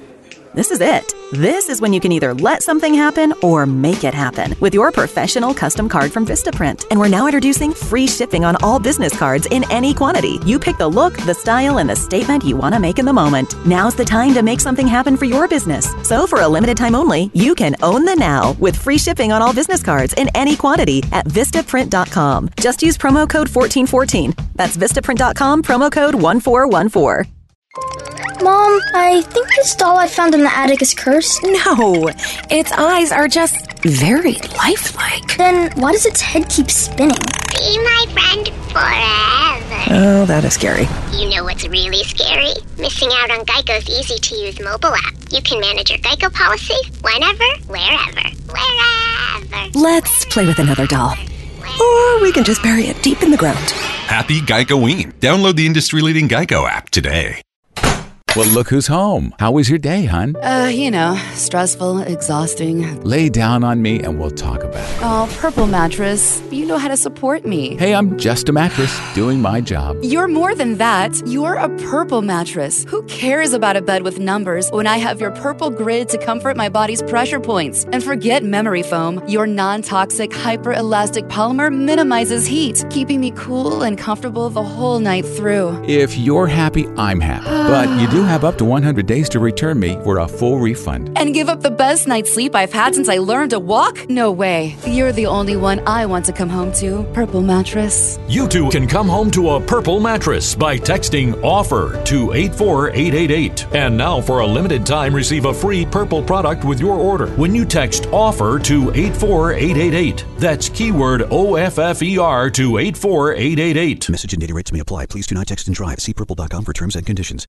This is it. This is when you can either let something happen or make it happen with your professional custom card from Vistaprint. And we're now introducing free shipping on all business cards in any quantity. You pick the look, the style, and the statement you want to make in the moment. Now's the time to make something happen for your business. So for a limited time only, you can own the now with free shipping on all business cards in any quantity at Vistaprint.com. Just use promo code 1414. That's Vistaprint.com, promo code 1414. Mom, I think this doll I found in the attic is cursed. No, its eyes are just very lifelike. Then why does its head keep spinning? Be my friend forever. Oh, that is scary. You know what's really scary? Missing out on Geico's easy to use mobile app. You can manage your Geico policy whenever, wherever, wherever. Let's play with another doll. Or we can just bury it deep in the ground. Happy Geico-ween. Download the industry-leading Geico app today. Well, look who's home. How was your day, hon? Uh, you know, stressful, exhausting. Lay down on me and we'll talk about it. Oh, Purple Mattress, you know how to support me. Hey, I'm just a mattress doing my job. You're more than that. You're a Purple Mattress. Who cares about a bed with numbers when I have your Purple Grid to comfort my body's pressure points? And forget memory foam. Your non toxic, hyper elastic polymer minimizes heat, keeping me cool and comfortable the whole night through. If you're happy, I'm happy. but you do have up to 100 days to return me for a full refund. And give up the best night's sleep I've had since I learned to walk? No way. You're the only one I want to come home to. Purple Mattress. You too can come home to a purple mattress by texting OFFER to 84888. And now, for a limited time, receive a free purple product with your order when you text OFFER to 84888. That's keyword O F F E R to 84888. Message and data rates may apply. Please do not text and drive. See purple.com for terms and conditions.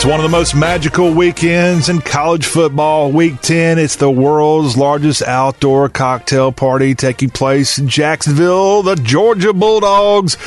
It's one of the most magical weekends in college football. Week 10, it's the world's largest outdoor cocktail party taking place in Jacksonville. The Georgia Bulldogs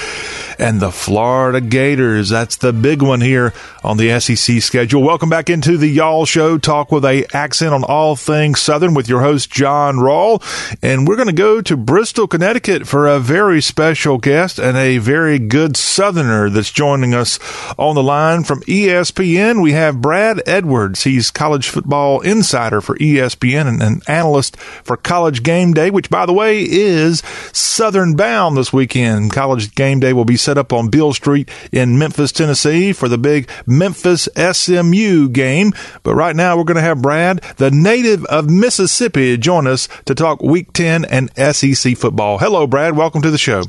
and the Florida Gators. That's the big one here on the SEC schedule. Welcome back into the Y'all Show. Talk with a accent on all things Southern with your host, John Rawl. And we're going to go to Bristol, Connecticut for a very special guest and a very good Southerner that's joining us on the line from ESPN. We have Brad Edwards. He's college football insider for ESPN and an analyst for College Game Day, which, by the way, is Southern bound this weekend. College Game Day will be set up on Beale Street in Memphis, Tennessee for the big Memphis SMU game. But right now, we're going to have Brad, the native of Mississippi, join us to talk Week 10 and SEC football. Hello, Brad. Welcome to the show.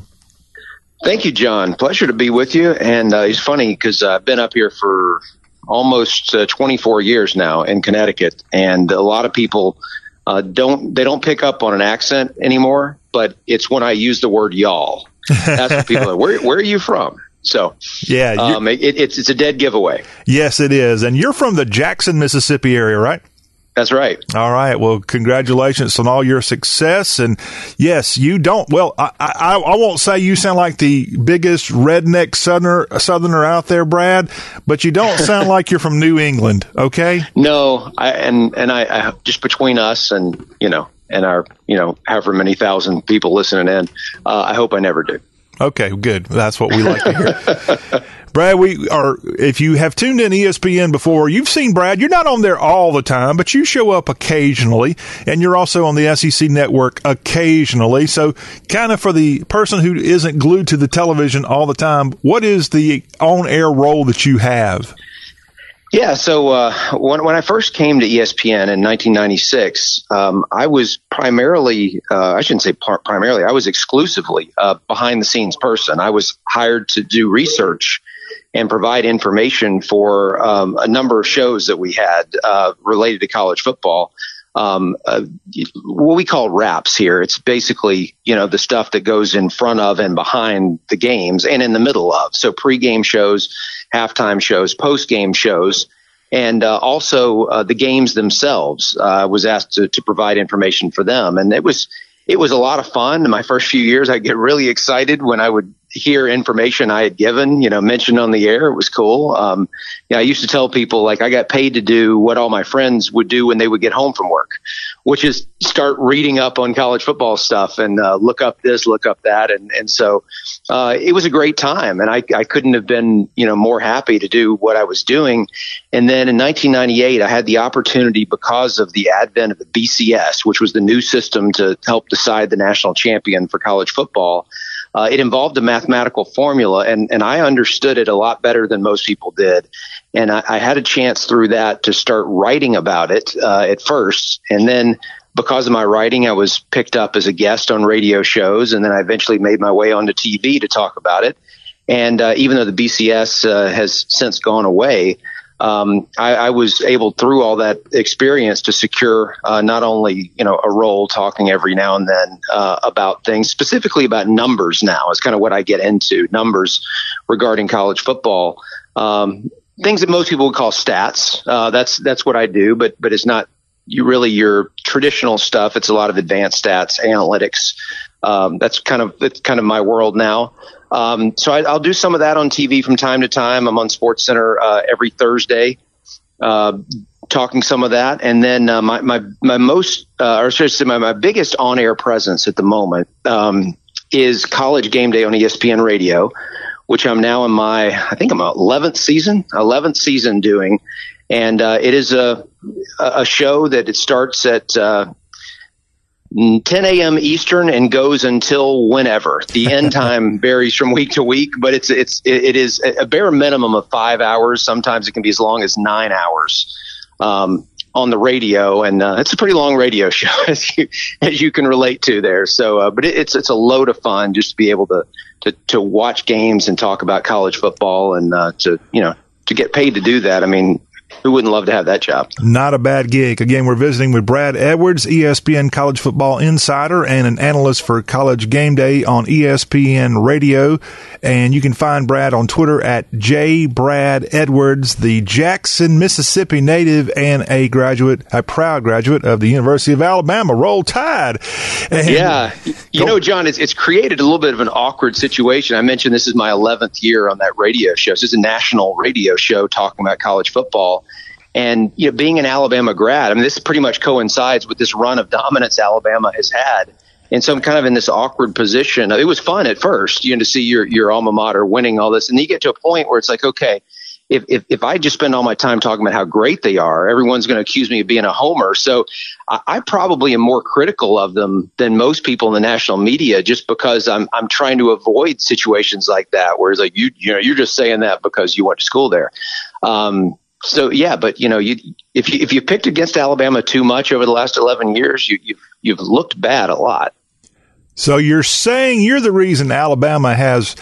Thank you, John. Pleasure to be with you. And uh, it's funny because I've been up here for almost uh, 24 years now in Connecticut, and a lot of people uh, don't they don't pick up on an accent anymore. But it's when I use the word y'all. That's what people are. Where where are you from? So yeah, um, it, it's it's a dead giveaway. Yes, it is. And you're from the Jackson, Mississippi area, right? That's right. All right. Well, congratulations on all your success. And yes, you don't. Well, I, I, I won't say you sound like the biggest redneck southerner, southerner out there, Brad, but you don't sound like you're from New England. Okay. No, I, and and I, I just between us and you know and our you know however many thousand people listening in, uh, I hope I never do. Okay, good. That's what we like to hear. Brad, we are, if you have tuned in ESPN before, you've seen Brad. You're not on there all the time, but you show up occasionally, and you're also on the SEC network occasionally. So, kind of for the person who isn't glued to the television all the time, what is the on air role that you have? Yeah, so uh, when, when I first came to ESPN in 1996, um, I was primarily, uh, I shouldn't say par- primarily, I was exclusively a behind the scenes person. I was hired to do research and provide information for um, a number of shows that we had uh, related to college football. Um, uh, what we call wraps here. It's basically, you know, the stuff that goes in front of and behind the games and in the middle of. So pregame shows, halftime shows, post game shows, and uh, also uh, the games themselves. I uh, was asked to, to provide information for them, and it was it was a lot of fun. In my first few years, I get really excited when I would hear information I had given, you know, mentioned on the air. It was cool. Um, you know, I used to tell people like I got paid to do what all my friends would do when they would get home from work, which is start reading up on college football stuff and uh, look up this, look up that, and and so uh, it was a great time, and I I couldn't have been you know more happy to do what I was doing. And then in 1998, I had the opportunity because of the advent of the BCS, which was the new system to help decide the national champion for college football. Uh, it involved a mathematical formula, and, and I understood it a lot better than most people did. And I, I had a chance through that to start writing about it uh, at first. And then because of my writing, I was picked up as a guest on radio shows, and then I eventually made my way onto TV to talk about it. And uh, even though the BCS uh, has since gone away, um, I, I, was able through all that experience to secure uh, not only you know a role talking every now and then uh, about things specifically about numbers now is kind of what I get into numbers regarding college football. Um, things that most people would call stats uh, that's that's what I do but but it's not you really your traditional stuff. It's a lot of advanced stats analytics um, that's kind of that's kind of my world now. Um, so I, will do some of that on TV from time to time. I'm on Sports Center uh, every Thursday, uh, talking some of that, and then uh, my my my most uh, or should I say my, my biggest on air presence at the moment um, is College Game Day on ESPN Radio, which I'm now in my I think I'm 11th season, 11th season doing, and uh, it is a a show that it starts at uh, 10 a.m. Eastern and goes until whenever. The end time varies from week to week, but it's it's it is a bare minimum of five hours. Sometimes it can be as long as nine hours um, on the radio, and uh, it's a pretty long radio show as you as you can relate to there. So, uh, but it, it's it's a load of fun just to be able to to to watch games and talk about college football and uh, to you know to get paid to do that. I mean, who wouldn't love to have that job? Not a bad gig. Again, we're visiting with Brad Edwards, ESPN College Football Insider and an analyst for College Game Day on ESPN Radio. And you can find Brad on Twitter at J Brad Edwards, the Jackson, Mississippi native and a graduate, a proud graduate of the University of Alabama. Roll Tide. And yeah. You go. know, John, it's, it's created a little bit of an awkward situation. I mentioned this is my 11th year on that radio show. This is a national radio show talking about college football. And you know, being an Alabama grad, I mean, this pretty much coincides with this run of dominance Alabama has had. And so I'm kind of in this awkward position. It was fun at first, you know, to see your your alma mater winning all this, and you get to a point where it's like, okay, if if, if I just spend all my time talking about how great they are, everyone's going to accuse me of being a homer. So I, I probably am more critical of them than most people in the national media, just because I'm I'm trying to avoid situations like that, where it's like you you know you're just saying that because you went to school there. Um, so yeah, but you know, you if you if you picked against Alabama too much over the last eleven years, you you've, you've looked bad a lot. So you're saying you're the reason Alabama has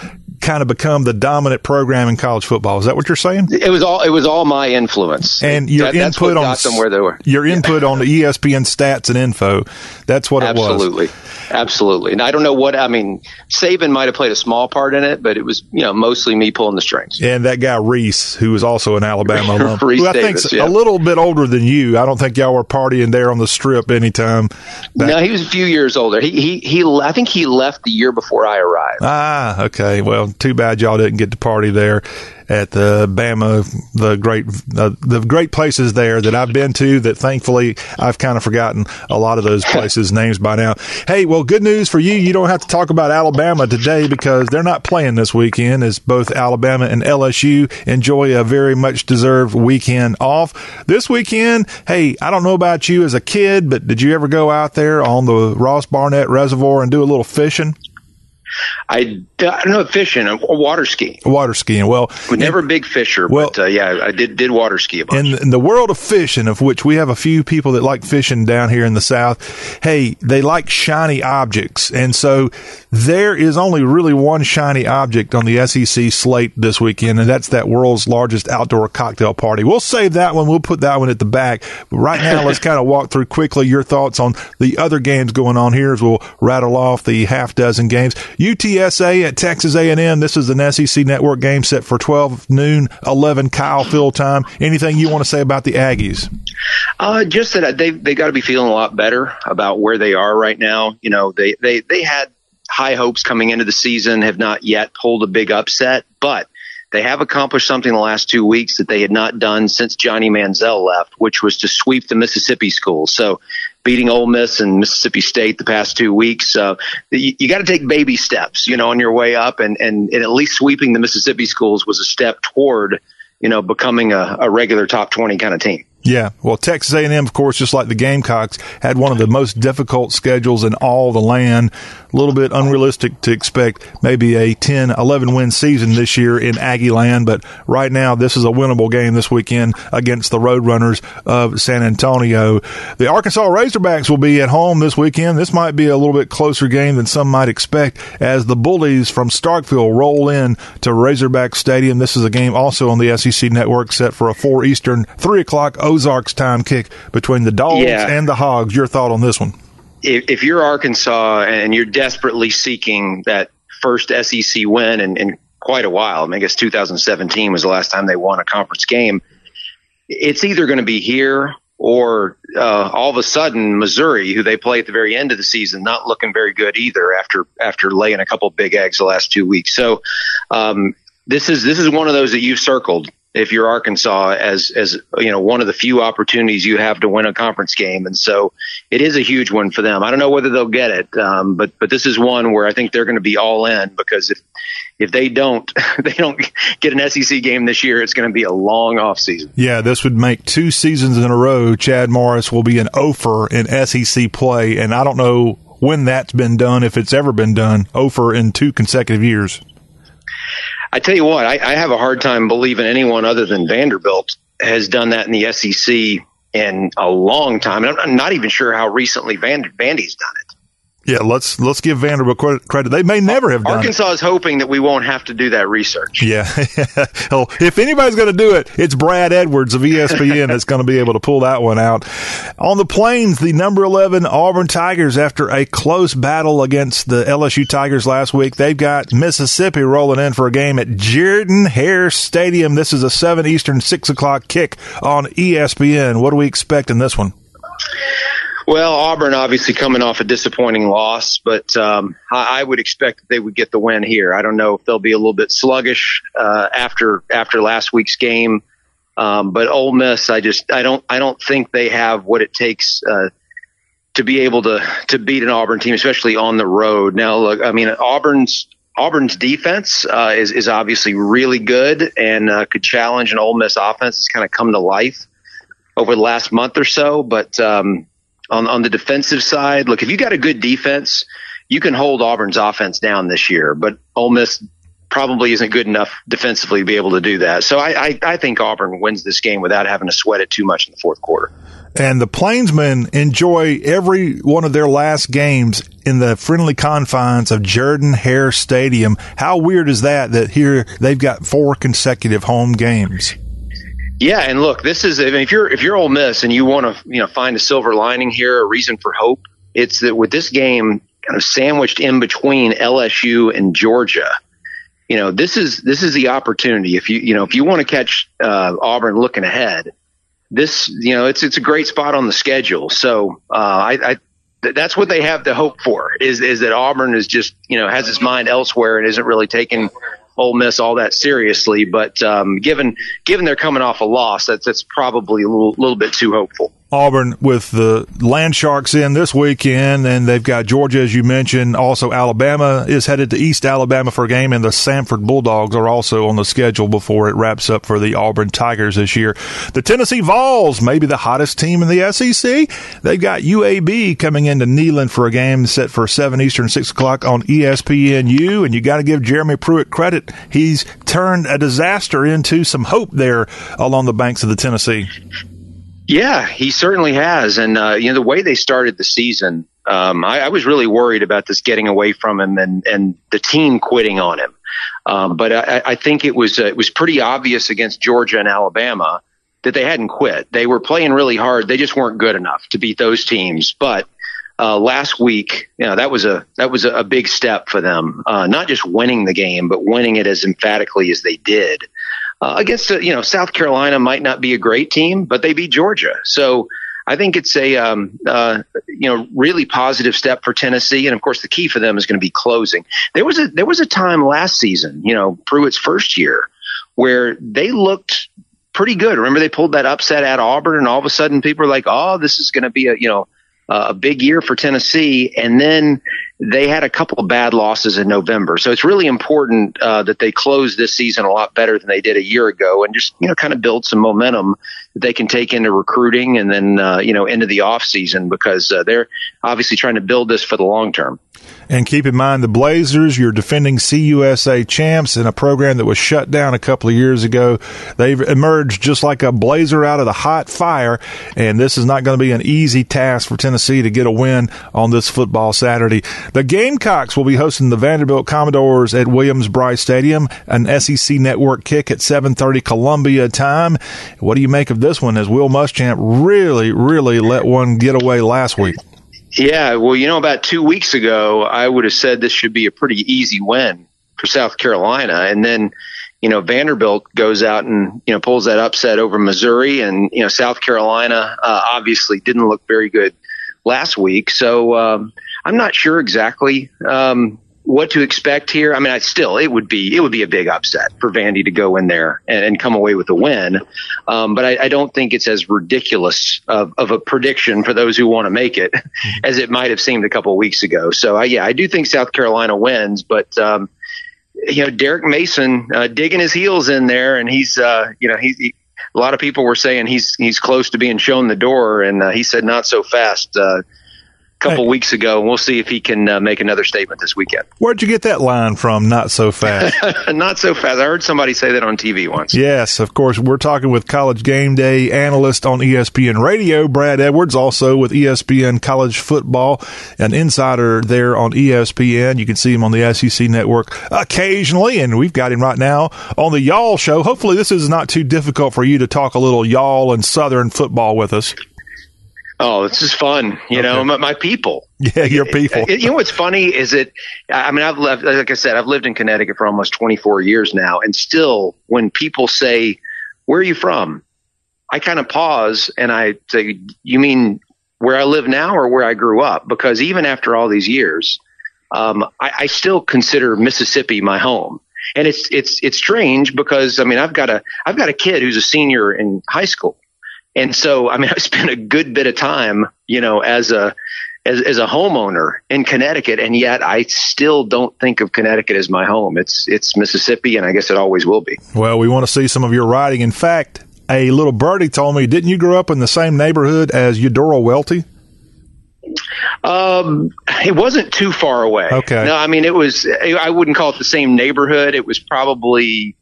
kind of become the dominant program in college football. Is that what you're saying? It was all it was all my influence, and your That- input on them where they were. Your input on the ESPN stats and info. That's what it was. Absolutely, absolutely. And I don't know what I mean. Saban might have played a small part in it, but it was you know mostly me pulling the strings. And that guy Rece, who was also an Alabama alum, Rece who I Davis, think's yeah. a little bit older than you. I don't think y'all were partying there on the strip anytime. back- No, he was a few years older. He he he. I think he left the year before I arrived. Ah, okay. Well, too bad y'all didn't get to party there at the Bama, the great, uh, the great places there that I've been to. That thankfully I've kind of forgotten a lot of those places' names by now. Hey, well, good news for you. You don't have to talk about Alabama today because they're not playing this weekend. As both Alabama and LSU enjoy a very much deserved weekend off this weekend. Hey, I don't know about you as a kid, but did you ever go out there on the Ross Barnett Reservoir and do a little fishing? I, I don't know fishing or water skiing. Water skiing. Well, never a big fisher, Well- but uh, yeah, I did did water ski a bunch. in, in the world of fishing, of which we have a few people that like fishing down here in the South, hey, they like shiny objects. And so there is only really one shiny object on the SEC slate this weekend, and that's that world's largest outdoor cocktail party. We'll save that one. We'll put that one at the back. But right now, let's kind of walk through quickly your thoughts on the other games going on here as we'll rattle off the half dozen games. UTSA at Texas A&M. This is an SEC network game set for 12 noon, 11 Kyle field time. Anything you want to say about the Aggies? Uh, just that they they got to be feeling a lot better about where they are right now. You know, they they they had high hopes coming into the season, have not yet pulled a big upset, but they have accomplished something the last two weeks that they had not done since Johnny Manziel left, which was to sweep the Mississippi schools. So, beating Ole Miss and Mississippi State the past two weeks, uh, you, you got to take baby steps, you know, on your way up, and, and and at least sweeping the Mississippi schools was a step toward, you know, becoming a, a regular top twenty kind of team. Yeah, well, Texas A&M, of course, just like the Gamecocks, had one of the most difficult schedules in all the land. A little bit unrealistic to expect maybe a 10, 11 win season this year in Aggie land, but right now this is a winnable game this weekend against the Roadrunners of San Antonio. The Arkansas Razorbacks will be at home this weekend. This might be a little bit closer game than some might expect as the Bullies from Starkville roll in to Razorback Stadium. This is a game also on the SEC network set for a 4 Eastern, 3 o'clock Ozarks time kick between the Dogs Yeah. and the Hogs. Your thought on this one? if, if you're Arkansas and you're desperately seeking that first SEC win in, in quite a while, I, mean, I guess 2017 was the last time they won a conference game. It's either going to be here or uh, all of a sudden Missouri, who they play at the very end of the season, not looking very good either after after laying a couple big eggs the last two weeks. So um, this is this is one of those that you've circled if you're Arkansas as as you know one of the few opportunities you have to win a conference game, and so it is a huge one for them. I don't know whether they'll get it, um, but but this is one where I think they're going to be all in because if if they don't they don't get an SEC game this year, it's going to be a long off season. Yeah, this would make two seasons in a row. Chad Morris will be an offer in SEC play, and I don't know when that's been done, if it's ever been done, offer in two consecutive years. I tell you what, I, I have a hard time believing anyone other than Vanderbilt has done that in the SEC in a long time. And I'm not even sure how recently Van, Vandy's done it. Yeah, let's let's give Vanderbilt credit. credit. They may never have done it. Arkansas is hoping that we won't have to do that research. Yeah. well, if anybody's going to do it, it's Brad Edwards of ESPN that's going to be able to pull that one out. On the plains, the number 11 Auburn Tigers, after a close battle against the LSU Tigers last week, they've got Mississippi rolling in for a game at Jordan Hare Stadium. This is a 7 Eastern, 6 o'clock kick on ESPN. What do we expect in this one? Well, Auburn obviously coming off a disappointing loss, but um, I, I would expect that they would get the win here. I don't know if they'll be a little bit sluggish uh, after after last week's game, um, but Ole Miss, I just I don't I don't think they have what it takes uh, to be able to to beat an Auburn team, especially on the road. Now, look, I mean Auburn's Auburn's defense uh, is is obviously really good and uh, could challenge an Ole Miss offense that's kind of come to life over the last month or so, but. Um, on, on the defensive side, look, if you got a good defense, you can hold Auburn's offense down this year. But Ole Miss probably isn't good enough defensively to be able to do that. So I, I, I think Auburn wins this game without having to sweat it too much in the fourth quarter. And the Plainsmen enjoy every one of their last games in the friendly confines of Jordan Hare Stadium. How weird is that? That here they've got four consecutive home games. Yeah, and look, this is I mean, if you're if you're Ole Miss and you want to you know find a silver lining here, a reason for hope, it's that with this game kind of sandwiched in between LSU and Georgia, you know this is this is the opportunity. If you you know if you want to catch uh, Auburn looking ahead, this you know it's it's a great spot on the schedule. So uh, I, I that's what they have to hope for is is that Auburn is just you know has his mind elsewhere and isn't really taking Ole Miss all that seriously. But um, given given they're coming off a loss, that's that's probably a little, little bit too hopeful. Auburn with the Land Sharks in this weekend, and they've got Georgia, as you mentioned. Also, Alabama is headed to East Alabama for a game, and the Samford Bulldogs are also on the schedule before it wraps up for the Auburn Tigers this year. The Tennessee Vols, maybe the hottest team in the SEC. They've got UAB coming into Neyland for a game set for 7 Eastern, 6 o'clock on ESPNU, and you got to give Jeremy Pruitt credit. He's turned a disaster into some hope there along the banks of the Tennessee. Yeah, he certainly has. And, uh, you know, the way they started the season, um, I, I, was really worried about this getting away from him and, and the team quitting on him. Um, but I, I, think it was, uh, it was pretty obvious against Georgia and Alabama that they hadn't quit. They were playing really hard. They just weren't good enough to beat those teams. But, uh, last week, you know, that was a, that was a, big step for them. Uh, not just winning the game, but winning it as emphatically as they did uh, against a, you know South Carolina might not be a great team, but they beat Georgia. So I think it's a um, uh, you know really positive step for Tennessee, and of course the key for them is going to be closing. There was a there was a time last season, you know Pruitt's first year, where they looked pretty good. Remember they pulled that upset at Auburn, and all of a sudden people are like, oh, this is going to be a you know a big year for Tennessee, and then they had a couple of bad losses in November. So it's really important uh, that they close this season a lot better than they did a year ago, and just you know kind of build some momentum that they can take into recruiting and then uh, you know into the off season because uh, they're obviously trying to build this for the long term. And keep in mind the Blazers, you're defending CUSA champs in a program that was shut down a couple of years ago. They've emerged just like a blazer out of the hot fire, and this is not going to be an easy task for Tennessee to get a win on this football Saturday. The Gamecocks will be hosting the Vanderbilt Commodores at Williams-Brice Stadium, an SEC network kick at 7:30 Columbia time. What do you make of this one as Will Muschamp really really let one get away last week? Yeah, well, you know, about two weeks ago, I would have said this should be a pretty easy win for South Carolina, and then, you know, Vanderbilt goes out and you know pulls that upset over Missouri, and you know, South Carolina uh, obviously didn't look very good last week, so um, I'm not sure exactly um, what to expect here. I mean, I still it would be it would be a big upset for Vandy to go in there and, and come away with a win, um, but I, I, don't think it's as ridiculous of, of, a prediction for those who want to make it mm-hmm. as it might have seemed a couple of weeks ago. So I, yeah, I do think South Carolina wins, but. Um, you know, Derek Mason uh, digging his heels in there, and he's, uh, you know, he's, he, a lot of people were saying he's he's close to being shown the door, and uh, he said not so fast. Uh, couple hey. weeks ago. And we'll see if he can uh, make another statement this weekend. Where'd you get that line from? Not so fast. Not so fast. I heard somebody say that on TV once. Yes, of course. We're talking with college game day analyst on ESPN Radio, Brad Edwards, also with ESPN College Football, an insider there on ESPN. You can see him on the SEC network occasionally, and we've got him right now on the Y'all Show. Hopefully, this is not too difficult for you to talk a little Y'all and Southern football with us. Oh, this is fun. You okay. know, my, my, people. Yeah, your people. you know what's funny is it. I mean I've lived like I said I've lived in Connecticut for almost 24 years now, and still when people say, "Where are you from?" I kind of pause and I say, "You mean where I live now or where I grew up?" Because even after all these years, um, I, I still consider Mississippi my home and it's it's it's strange because I mean I've got a I've got a kid who's a senior in high school and so, I mean, I spent a good bit of time, you know, as a, as, as a homeowner in Connecticut, and yet I still don't think of Connecticut as my home. It's it's Mississippi, and I guess it always will be. Well, we want to see some of your writing. In fact, a little birdie told me, didn't you grow up in the same neighborhood as Eudora Welty? Um, it wasn't too far away. Okay. No, I mean it was. I wouldn't call it the same neighborhood. It was probably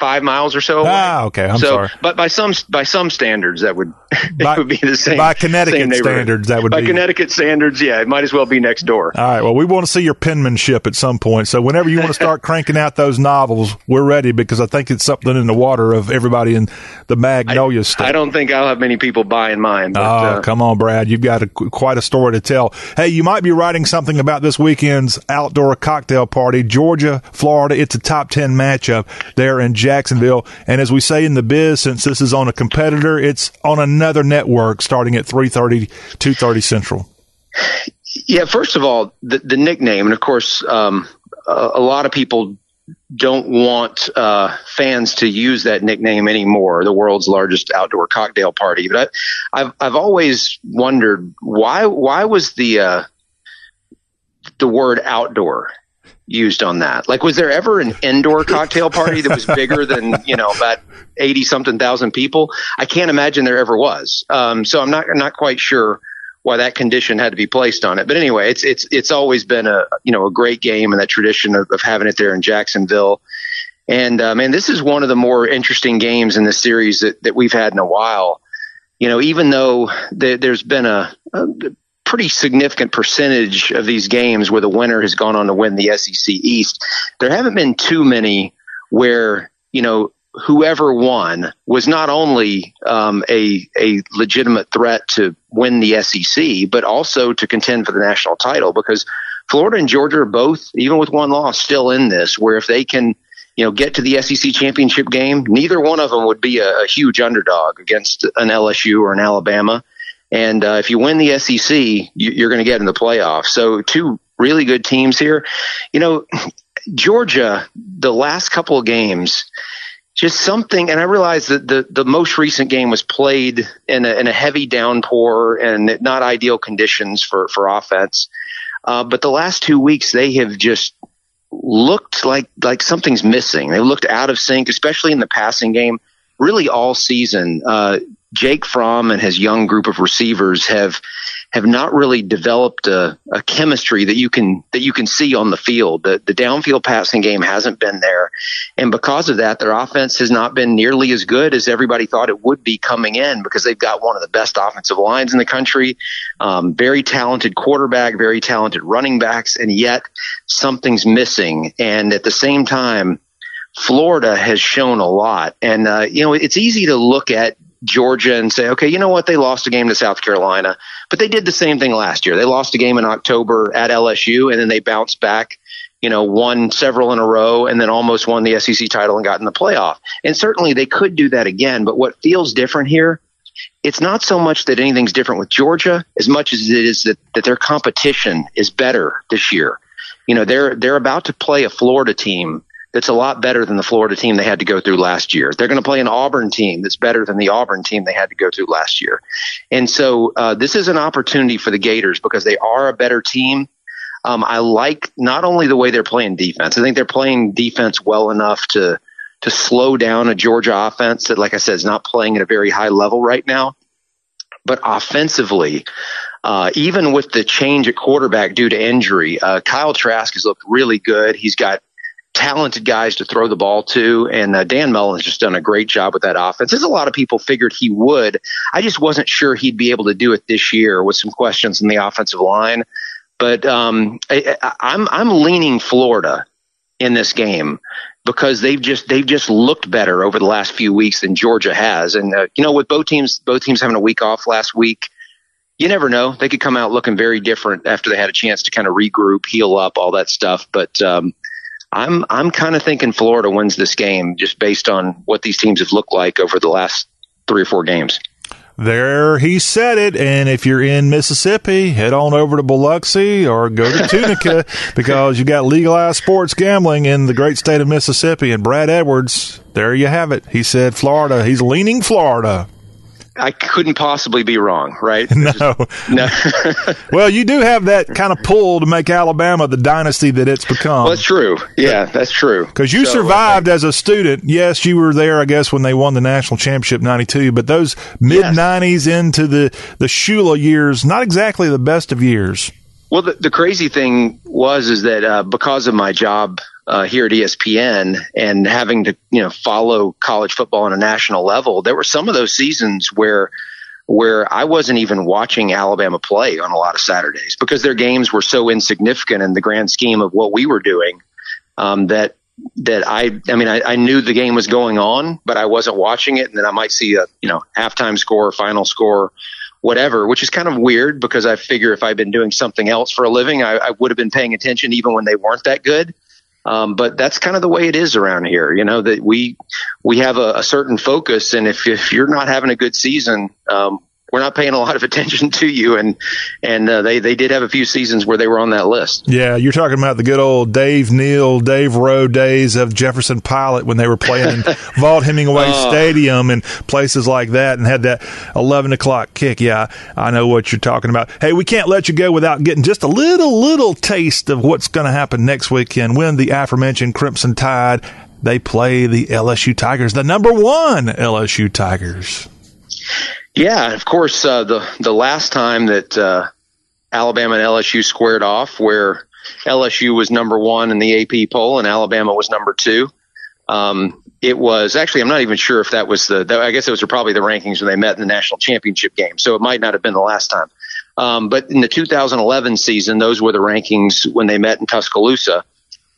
five miles or so. Away. Ah, okay. I'm so, sorry. But by some by some standards, that would By- it would be the same. by Connecticut same standards, that would by be- Connecticut standards. Yeah, it might as well be next door. All right. Well, we want to see your penmanship at some point. So whenever you want to start cranking out those novels, we're ready because I think it's something in the water of everybody in the Magnolia state. I don't think I'll have many people buying mine. But, Oh, uh, come on, Brad. You've got a, quite a story to tell. Hey, you might be writing something about this weekend's outdoor cocktail party. Georgia, Florida. It's a top 10 matchup there in Jacksonville. And as we say in the biz, since this is on a competitor, it's on another network starting at 3.30, 2.30 Central. Yeah, first of all, the, the nickname, and of course, um, a, a lot of people don't want uh, fans to use that nickname anymore. The world's largest outdoor cocktail party, but I, I've I've always wondered why why was the uh, the word outdoor used on that? Like, was there ever an indoor cocktail party that was bigger than you know about eighty something thousand people? I can't imagine there ever was. Um, so I'm not I'm not quite sure why that condition had to be placed on it. But anyway, it's it's it's always been a you know a great game and that tradition of, of having it there in Jacksonville. And uh, man, this is one of the more interesting games in the series that, that we've had in a while. You know, even though there, there's been a, a pretty significant percentage of these games where the winner has gone on to win the SEC East, there haven't been too many where you know whoever won was not only um, a a legitimate threat to win the SEC, but also to contend for the national title. Because Florida and Georgia are both, even with one loss, still in this. Where if they can, you know, get to the SEC championship game, neither one of them would be a, a huge underdog against an LSU or an Alabama. And uh, if you win the SEC, you, you're going to get in the playoffs. So two really good teams here. You know, Georgia, the last couple of games just something. And I realize that the, the most recent game was played in a, in a heavy downpour and not ideal conditions for, for offense. Uh, but the last two weeks, they have just looked like, like something's missing. They looked out of sync, especially in the passing game, really all season. Uh, Jake Fromm and his young group of receivers have have not really developed a, a chemistry that you can that you can see on the field. The the downfield passing game hasn't been there, and because of that, their offense has not been nearly as good as everybody thought it would be coming in. Because they've got one of the best offensive lines in the country, um, very talented quarterback, very talented running backs, and yet something's missing. And at the same time, Florida has shown a lot, and uh, you know it's easy to look at Georgia and say, okay, you know what? They lost a game to South Carolina, but they did the same thing last year. They lost a game in October at LSU and then they bounced back, you know, won several in a row and then almost won the SEC title and got in the playoff. And certainly they could do that again. But what feels different here, it's not so much that anything's different with Georgia as much as it is that, that their competition is better this year. You know, they're, they're about to play a Florida team that's a lot better than the Florida team they had to go through last year. They're going to play an Auburn team that's better than the Auburn team they had to go through last year. And so uh, this is an opportunity for the Gators because they are a better team. Um, I like not only the way they're playing defense. I think they're playing defense well enough to to slow down a Georgia offense that, like I said, is not playing at a very high level right now. But offensively, uh, even with the change at quarterback due to injury, uh, Kyle Trask has looked really good. He's got talented guys to throw the ball to, and uh, Dan has just done a great job with that offense. As a lot of people figured he would, I just wasn't sure he'd be able to do it this year with some questions in the offensive line. But um, I, I'm I'm leaning Florida in this game because they've just they've just looked better over the last few weeks than Georgia has. And uh, you know, with both teams both teams having a week off last week, you never know. They could come out looking very different after they had a chance to kind of regroup, heal up, all that stuff. But um, I'm I'm kind of thinking Florida wins this game just based on what these teams have looked like over the last three or four games. There he said it. And if you're in Mississippi, head on over to Biloxi or go to Tunica because you got legalized sports gambling in the great state of Mississippi. And Brad Edwards, there you have it. He said Florida. He's leaning Florida. I couldn't possibly be wrong, right? No, no. well, you do have that kind of pull to make Alabama the dynasty that it's become. Well, that's true. Yeah, that's true. Because you So, uh, survived as a student. Yes, you were there, I guess, when they won the national championship '92. But those mid '90s into the the Shula years, not exactly the best of years. Well, the, the crazy thing was is that uh, because of my job uh, here at ESPN and having to you know follow college football on a national level, there were some of those seasons where where I wasn't even watching Alabama play on a lot of Saturdays because their games were so insignificant in the grand scheme of what we were doing um, that that I I mean I, I knew the game was going on, but I wasn't watching it, and then I might see a you know halftime score, final score, whatever, which is kind of weird because I figure if I'd been doing something else for a living, I, I would have been paying attention even when they weren't that good. Um, but that's kind of the way it is around here, you know, that we, we have a, a certain focus. And if, if you're not having a good season, um, we're not paying a lot of attention to you. And, and, uh, they, they did have a few seasons where they were on that list. Yeah, you're talking about the good old Dave Neal, Dave Rowe days of Jefferson Pilot when they were playing in Vaught Hemingway Oh. Stadium and places like that and had that 11 o'clock kick. Yeah, I know what you're talking about. Hey, we can't let you go without getting just a little, little taste of what's going to happen next weekend when the aforementioned Crimson Tide, they play the LSU Tigers, the number one LSU Tigers. Yeah, of course. Uh, the the last time that uh, Alabama and LSU squared off, where LSU was number one in the AP poll and Alabama was number two, um, it was actually I'm not even sure if that was the. that- I guess those were probably the rankings when they met in the national championship game. So it might not have been the last time. Um, but in the 2011 season, those were the rankings when they met in Tuscaloosa,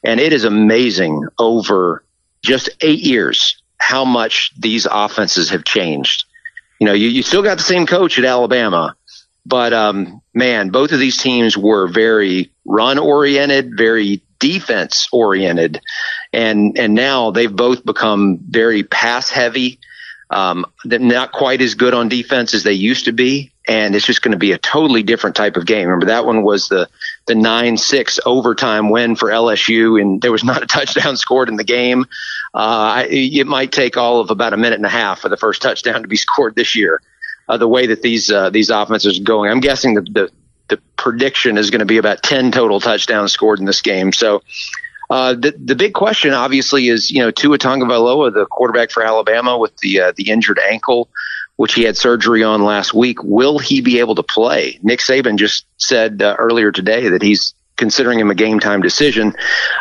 and it is amazing over just eight years how much these offenses have changed you know, you, you still got the same coach at Alabama, but um, man, both of these teams were very run oriented, very defense oriented, and and now they've both become very pass heavy. Um, they're not quite as good on defense as they used to be, and it's just going to be a totally different type of game. Remember that one was the the nine six overtime win for LSU, and there was not a touchdown scored in the game. Uh, it might take all of about a minute and a half for the first touchdown to be scored this year. Uh, the way that these uh, these offenses are going, I'm guessing the, the the prediction is going to be about ten total touchdowns scored in this game. So. Uh, the the big question, obviously, is you know Tua Tagovailoa, the quarterback for Alabama, with the uh, the injured ankle, which he had surgery on last week. Will he be able to play? Nick Saban just said uh, earlier today that he's considering him a game time decision.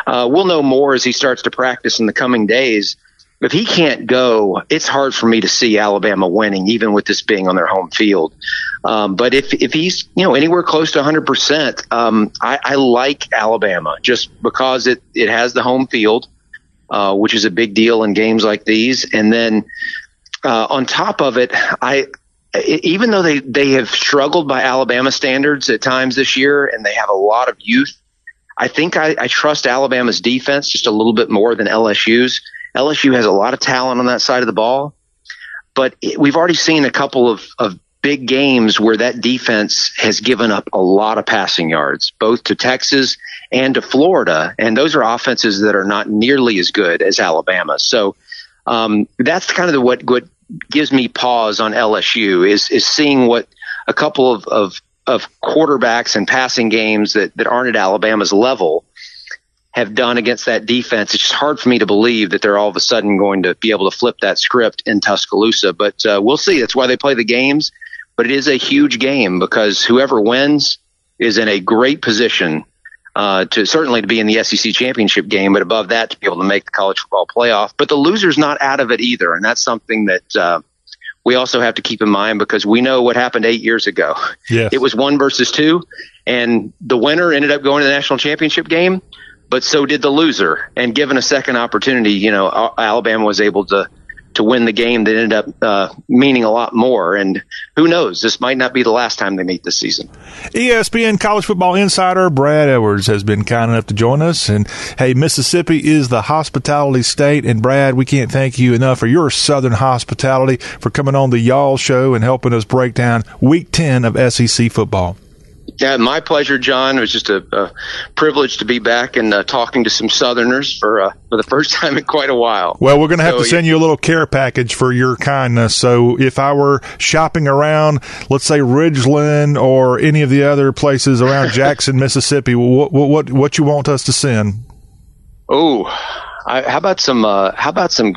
Uh, we'll know more as he starts to practice in the coming days. If he can't go, it's hard for me to see Alabama winning, even with this being on their home field. Um, but if if he's you know anywhere close to 100, percent um, I, I like Alabama just because it it has the home field, uh, which is a big deal in games like these. And then uh, on top of it, I even though they they have struggled by Alabama standards at times this year, and they have a lot of youth, I think I, I trust Alabama's defense just a little bit more than LSU's. LSU has a lot of talent on that side of the ball, but it, we've already seen a couple of, of big games where that defense has given up a lot of passing yards, both to Texas and to Florida. And those are offenses that are not nearly as good as Alabama. So um, that's kind of the, what, what gives me pause on LSU is, is seeing what a couple of, of, of quarterbacks and passing games that, that aren't at Alabama's level have done against that defense. It's just hard for me to believe that they're all of a sudden going to be able to flip that script in Tuscaloosa. But uh, we'll see. That's why they play the games. But it is a huge game because whoever wins is in a great position uh, to certainly to be in the SEC championship game, but above that to be able to make the college football playoff. But the loser's not out of it either, and that's something that uh, we also have to keep in mind because we know what happened eight years ago. Yes. It was one versus two, and the winner ended up going to the national championship game, but so did the loser. And given a second opportunity, you know, Alabama was able to to win the game that ended up uh, meaning a lot more. And who knows? This might not be the last time they meet this season. ESPN college football insider Brad Edwards has been kind enough to join us. And hey, Mississippi is the hospitality state. And Brad, we can't thank you enough for your southern hospitality for coming on the Y'all show and helping us break down week 10 of SEC football. Yeah, my pleasure, John. It was just a, a privilege to be back and uh, talking to some Southerners for uh, for the first time in quite a while. Well, we're going to have So, to send you a little care package for your kindness. So if I were shopping around, let's say Ridgeland or any of the other places around Jackson, Mississippi, what what what, what you want us to send? Oh, I, how about some? Uh, how about some?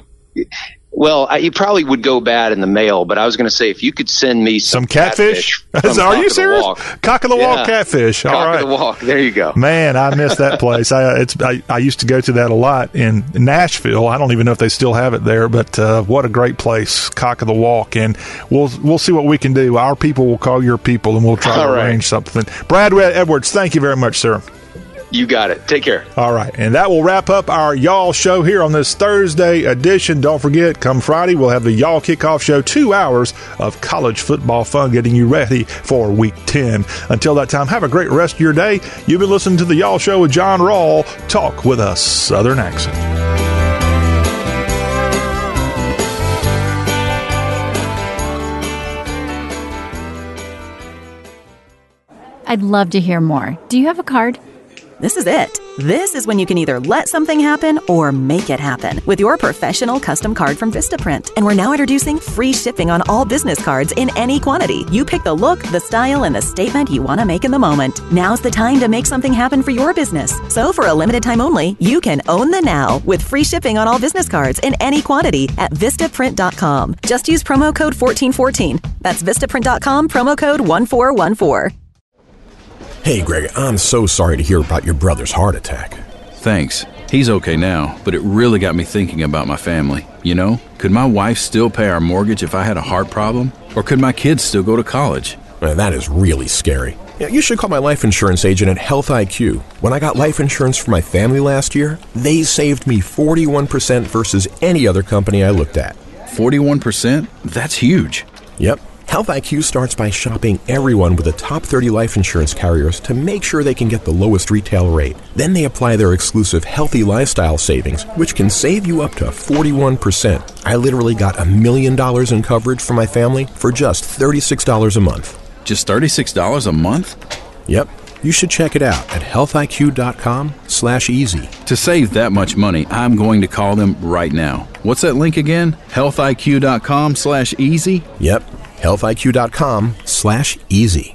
Well, I, you probably would go bad in the mail, but I was going to say if you could send me some, Some catfish? from Are you serious? Cock of the Walk Yeah. catfish. All Cock right. of the Walk. There you go. Man, I miss that place. I it's I, I used to go to that a lot in Nashville. I don't even know if they still have it there, but uh, what a great place, Cock of the Walk. And we'll we'll see what we can do. Our people will call your people, and we'll try All to right. arrange something. Brad Edwards, thank you very much, sir. You got it. Take care. All right, and that will wrap up our Y'all show here on this Thursday edition. Don't forget, come Friday, we'll have the Y'all kickoff show, two hours of college football fun, getting you ready for Week 10. Until that time, have a great rest of your day. You've been listening to the Y'all show with John Rawl. Talk with a Southern accent. I'd love to hear more. Do you have a card? This is it. This is when you can either let something happen or make it happen with your professional custom card from Vistaprint. And we're now introducing free shipping on all business cards in any quantity. You pick the look, the style, and the statement you want to make in the moment. Now's the time to make something happen for your business. So for a limited time only, you can own the now with free shipping on all business cards in any quantity at vistaprint.com. Just use promo code 1414. That's vistaprint.com, promo code 1414. Hey, Greg, I'm so sorry to hear about your brother's heart attack. Thanks. He's okay now, but it really got me thinking about my family. You know, could my wife still pay our mortgage if I had a heart problem? Or could my kids still go to college? Man, that is really scary. Yeah, you should call my life insurance agent at Health IQ. When I got life insurance for my family last year, they saved me 41% versus any other company I looked at. 41%? That's huge. Yep. Health IQ starts by shopping everyone with the top 30 life insurance carriers to make sure they can get the lowest retail rate. Then they apply their exclusive healthy lifestyle savings, which can save you up to 41%. I literally got a million dollars in coverage for my family for just $36 a month. Just $36 a month? Yep. You should check it out at healthiq.com slash easy. To save that much money, I'm going to call them right now. What's that link again? healthiq.com slash easy? Yep. healthiq.com slash easy.